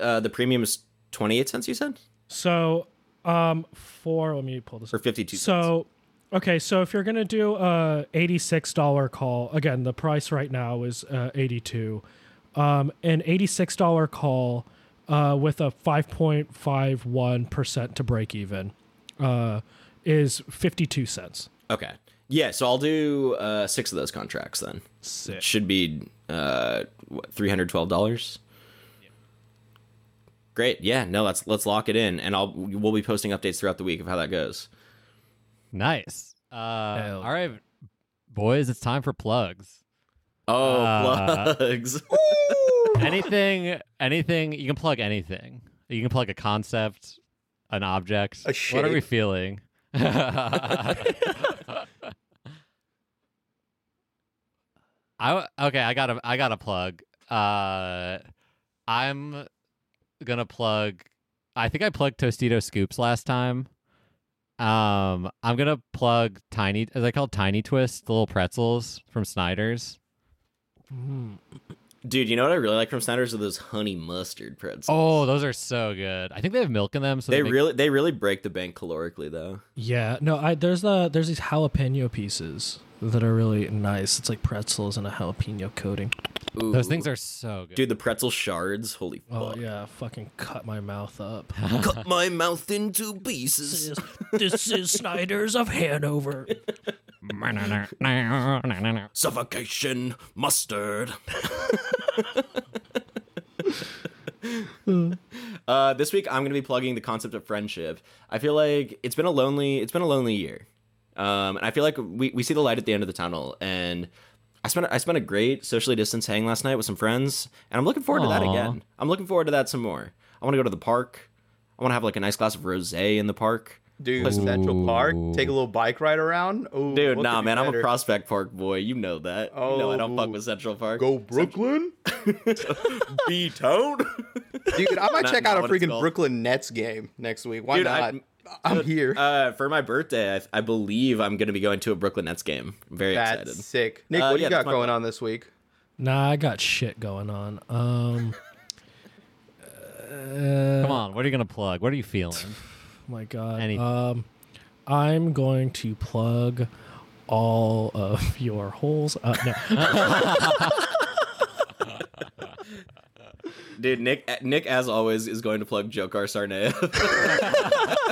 Uh, the premium is twenty eight cents. You said
So, um, for let me pull this
or
up.
fifty two.
So, okay, so if you're gonna do a eighty-six dollar call, again, the price right now is uh, eighty-two. Um, an eighty-six dollar call, uh, with a five point five one percent to break even, uh, is fifty-two cents.
Okay. Yeah. So I'll do uh, six of those contracts then.
Sick.
Should be uh, three hundred twelve dollars. Great. Yeah. No. Let's let's lock it in, and I'll we'll be posting updates throughout the week of how that goes.
Nice. Uh,
Hell.
all right, boys, it's time for plugs.
Oh,
Uh,
plugs.
anything, anything. You can plug anything. You can plug a concept, an object.
A
What are we feeling? I okay. I got a I got a plug. Uh, I'm gonna plug. I think I plugged Tostito Scoops last time. Um, I'm gonna plug Tiny. Are they called Tiny Twist? The little pretzels from Snyder's.
Dude, you know what I really like from Snyder's are those honey mustard pretzels.
Oh, those are so good. I think they have milk in them. So
they
they make-
really they really break the bank calorically though.
Yeah, no, I there's the there's these jalapeno pieces that are really nice. It's like pretzels and a jalapeno coating.
Ooh.
Those things are so good.
Dude, the pretzel shards, holy oh, fuck.
Oh yeah, fucking cut my mouth up.
Cut my mouth into pieces.
this is Snyder's of Hanover.
Suffocation mustard. uh, this week I'm gonna be plugging the concept of friendship. I feel like it's been a lonely it's been a lonely year. Um, and I feel like we, we see the light at the end of the tunnel and I spent I spent a great socially distanced hang last night with some friends, and I'm looking forward to that again. I'm looking forward to that some more. I want to go to the park. I want to have like a nice glass of rosé in the park.
Dude, Central Park, take a little bike ride around. Oh,
Dude, nah,
could be
man, I'm a? Prospect Park boy. You know that. you know I don't fuck
Oh.
with Central Park.
Go Brooklyn,
B Town.
dude. I might
Not-
check
not
out a freaking. Brooklyn Nets game next week. Why
Dude,
not?
I-
I, am here.
Uh, for my birthday, I, I believe I'm going to be going to a Brooklyn Nets game. I'm very
That's
excited.
sick. Nick,
Uh,
what do
yeah,
you got going
plan.
on this week?
Nah, I got shit going on. Um,
Come on, what are you gonna plug? What are you feeling?
My God.
Anything.
Um, I'm going to plug all of your holes. Uh, no.
Dude, Nick, Nick, as always, is going to plug Dzhokhar Tsarnaev.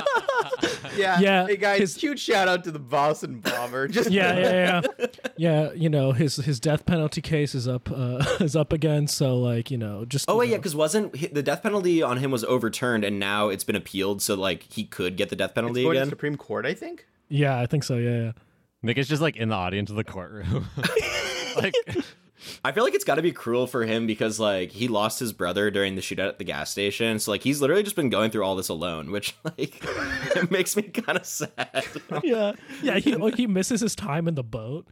Yeah,
Yeah,
Hey guys,
his-
huge shout out to the Boston Bomber. Just
yeah, yeah, yeah, yeah. You know his his death penalty case is up uh, is up again. So like you know just
oh
you
wait, yeah, because wasn't the death penalty on him was overturned, and now it's been appealed, so like he could get the death
It's
penalty
going to
again.
Supreme Court, I think.
yeah, I think so. Yeah, yeah.
Nick is just like in the audience of the courtroom. like
I feel like it's got to be cruel for him because like he lost his brother during the shootout at the gas station, so like he's literally just been going through all this alone, which like makes me kind of sad.
yeah, yeah. He like, he misses his time in the boat.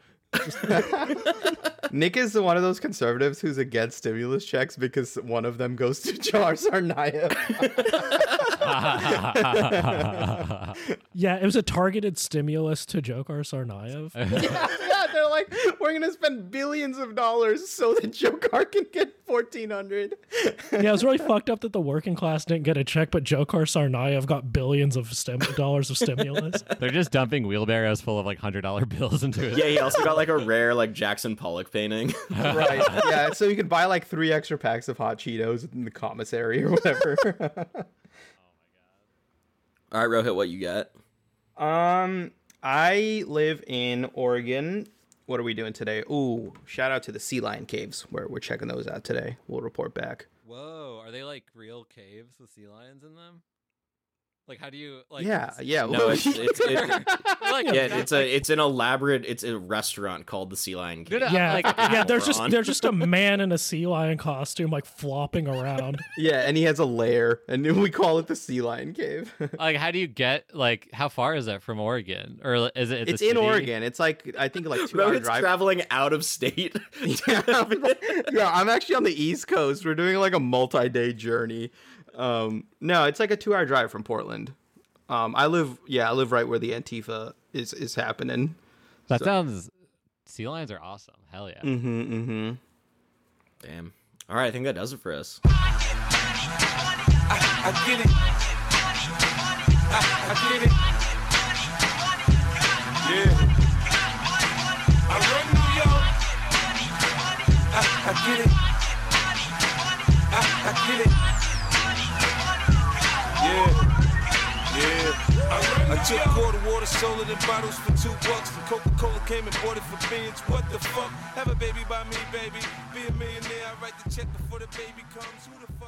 Nick is one of those conservatives who's against stimulus checks because one of them goes to Jar Tsarnaev.
Yeah, it was a targeted stimulus to Dzhokhar Tsarnaev.
Yeah, yeah, they're They're like, we're gonna spend billions of dollars so that Dzhokhar can get fourteen hundred.
yeah, it was really fucked up that the working class didn't get a check, but Dzhokhar Tsarnaev got billions of stim- dollars of stimulus.
They're just dumping wheelbarrows full of like hundred dollar bills into it.
Yeah, he also got like a rare like Jackson Pollock painting.
right. Yeah. So you can buy like three extra packs of hot Cheetos in the commissary or whatever.
All right, Rohit, what you got?
um, I live in Oregon. What are we doing today? Ooh, shout out to the Sea Lion Caves where we're checking those out today. We'll report back.
Whoa, are they like real caves with sea lions in them? Like, how do you like?
yeah. Yeah.
No, it's it's it,
like,
yeah, it's a it's an elaborate it's a restaurant called the Sea Lion Cave.
No, no,
Yeah,
like,
yeah. There's just
Ron.
there's just a man in a sea lion costume like flopping around.
yeah, and he has a lair, and we call it the Sea Lion Cave.
like, how do you get like? How far is that from Oregon? Or is it? It's,
in
city?
Oregon. It's like I think like two hour
Rohit's
drive.
traveling out of state.
yeah, yeah, I'm actually on the East Coast. We're doing like a multi-day journey. Um, no, it's like a two-hour drive from Portland. Um, I live, yeah, I live right where the Antifa is is happening.
That sounds. Sea lions are awesome. Hell yeah.
Mm-hmm. Mm-hmm.
Damn. All right, I think that does it for us.
I get it. I, I get it. Yeah. Yeah. I, took quarter water, sold it in bottles for two bucks. And Coca-Cola came and bought it for billions. What the fuck? Have a baby by me, baby. Be a millionaire. I write the check before the baby comes. Who the?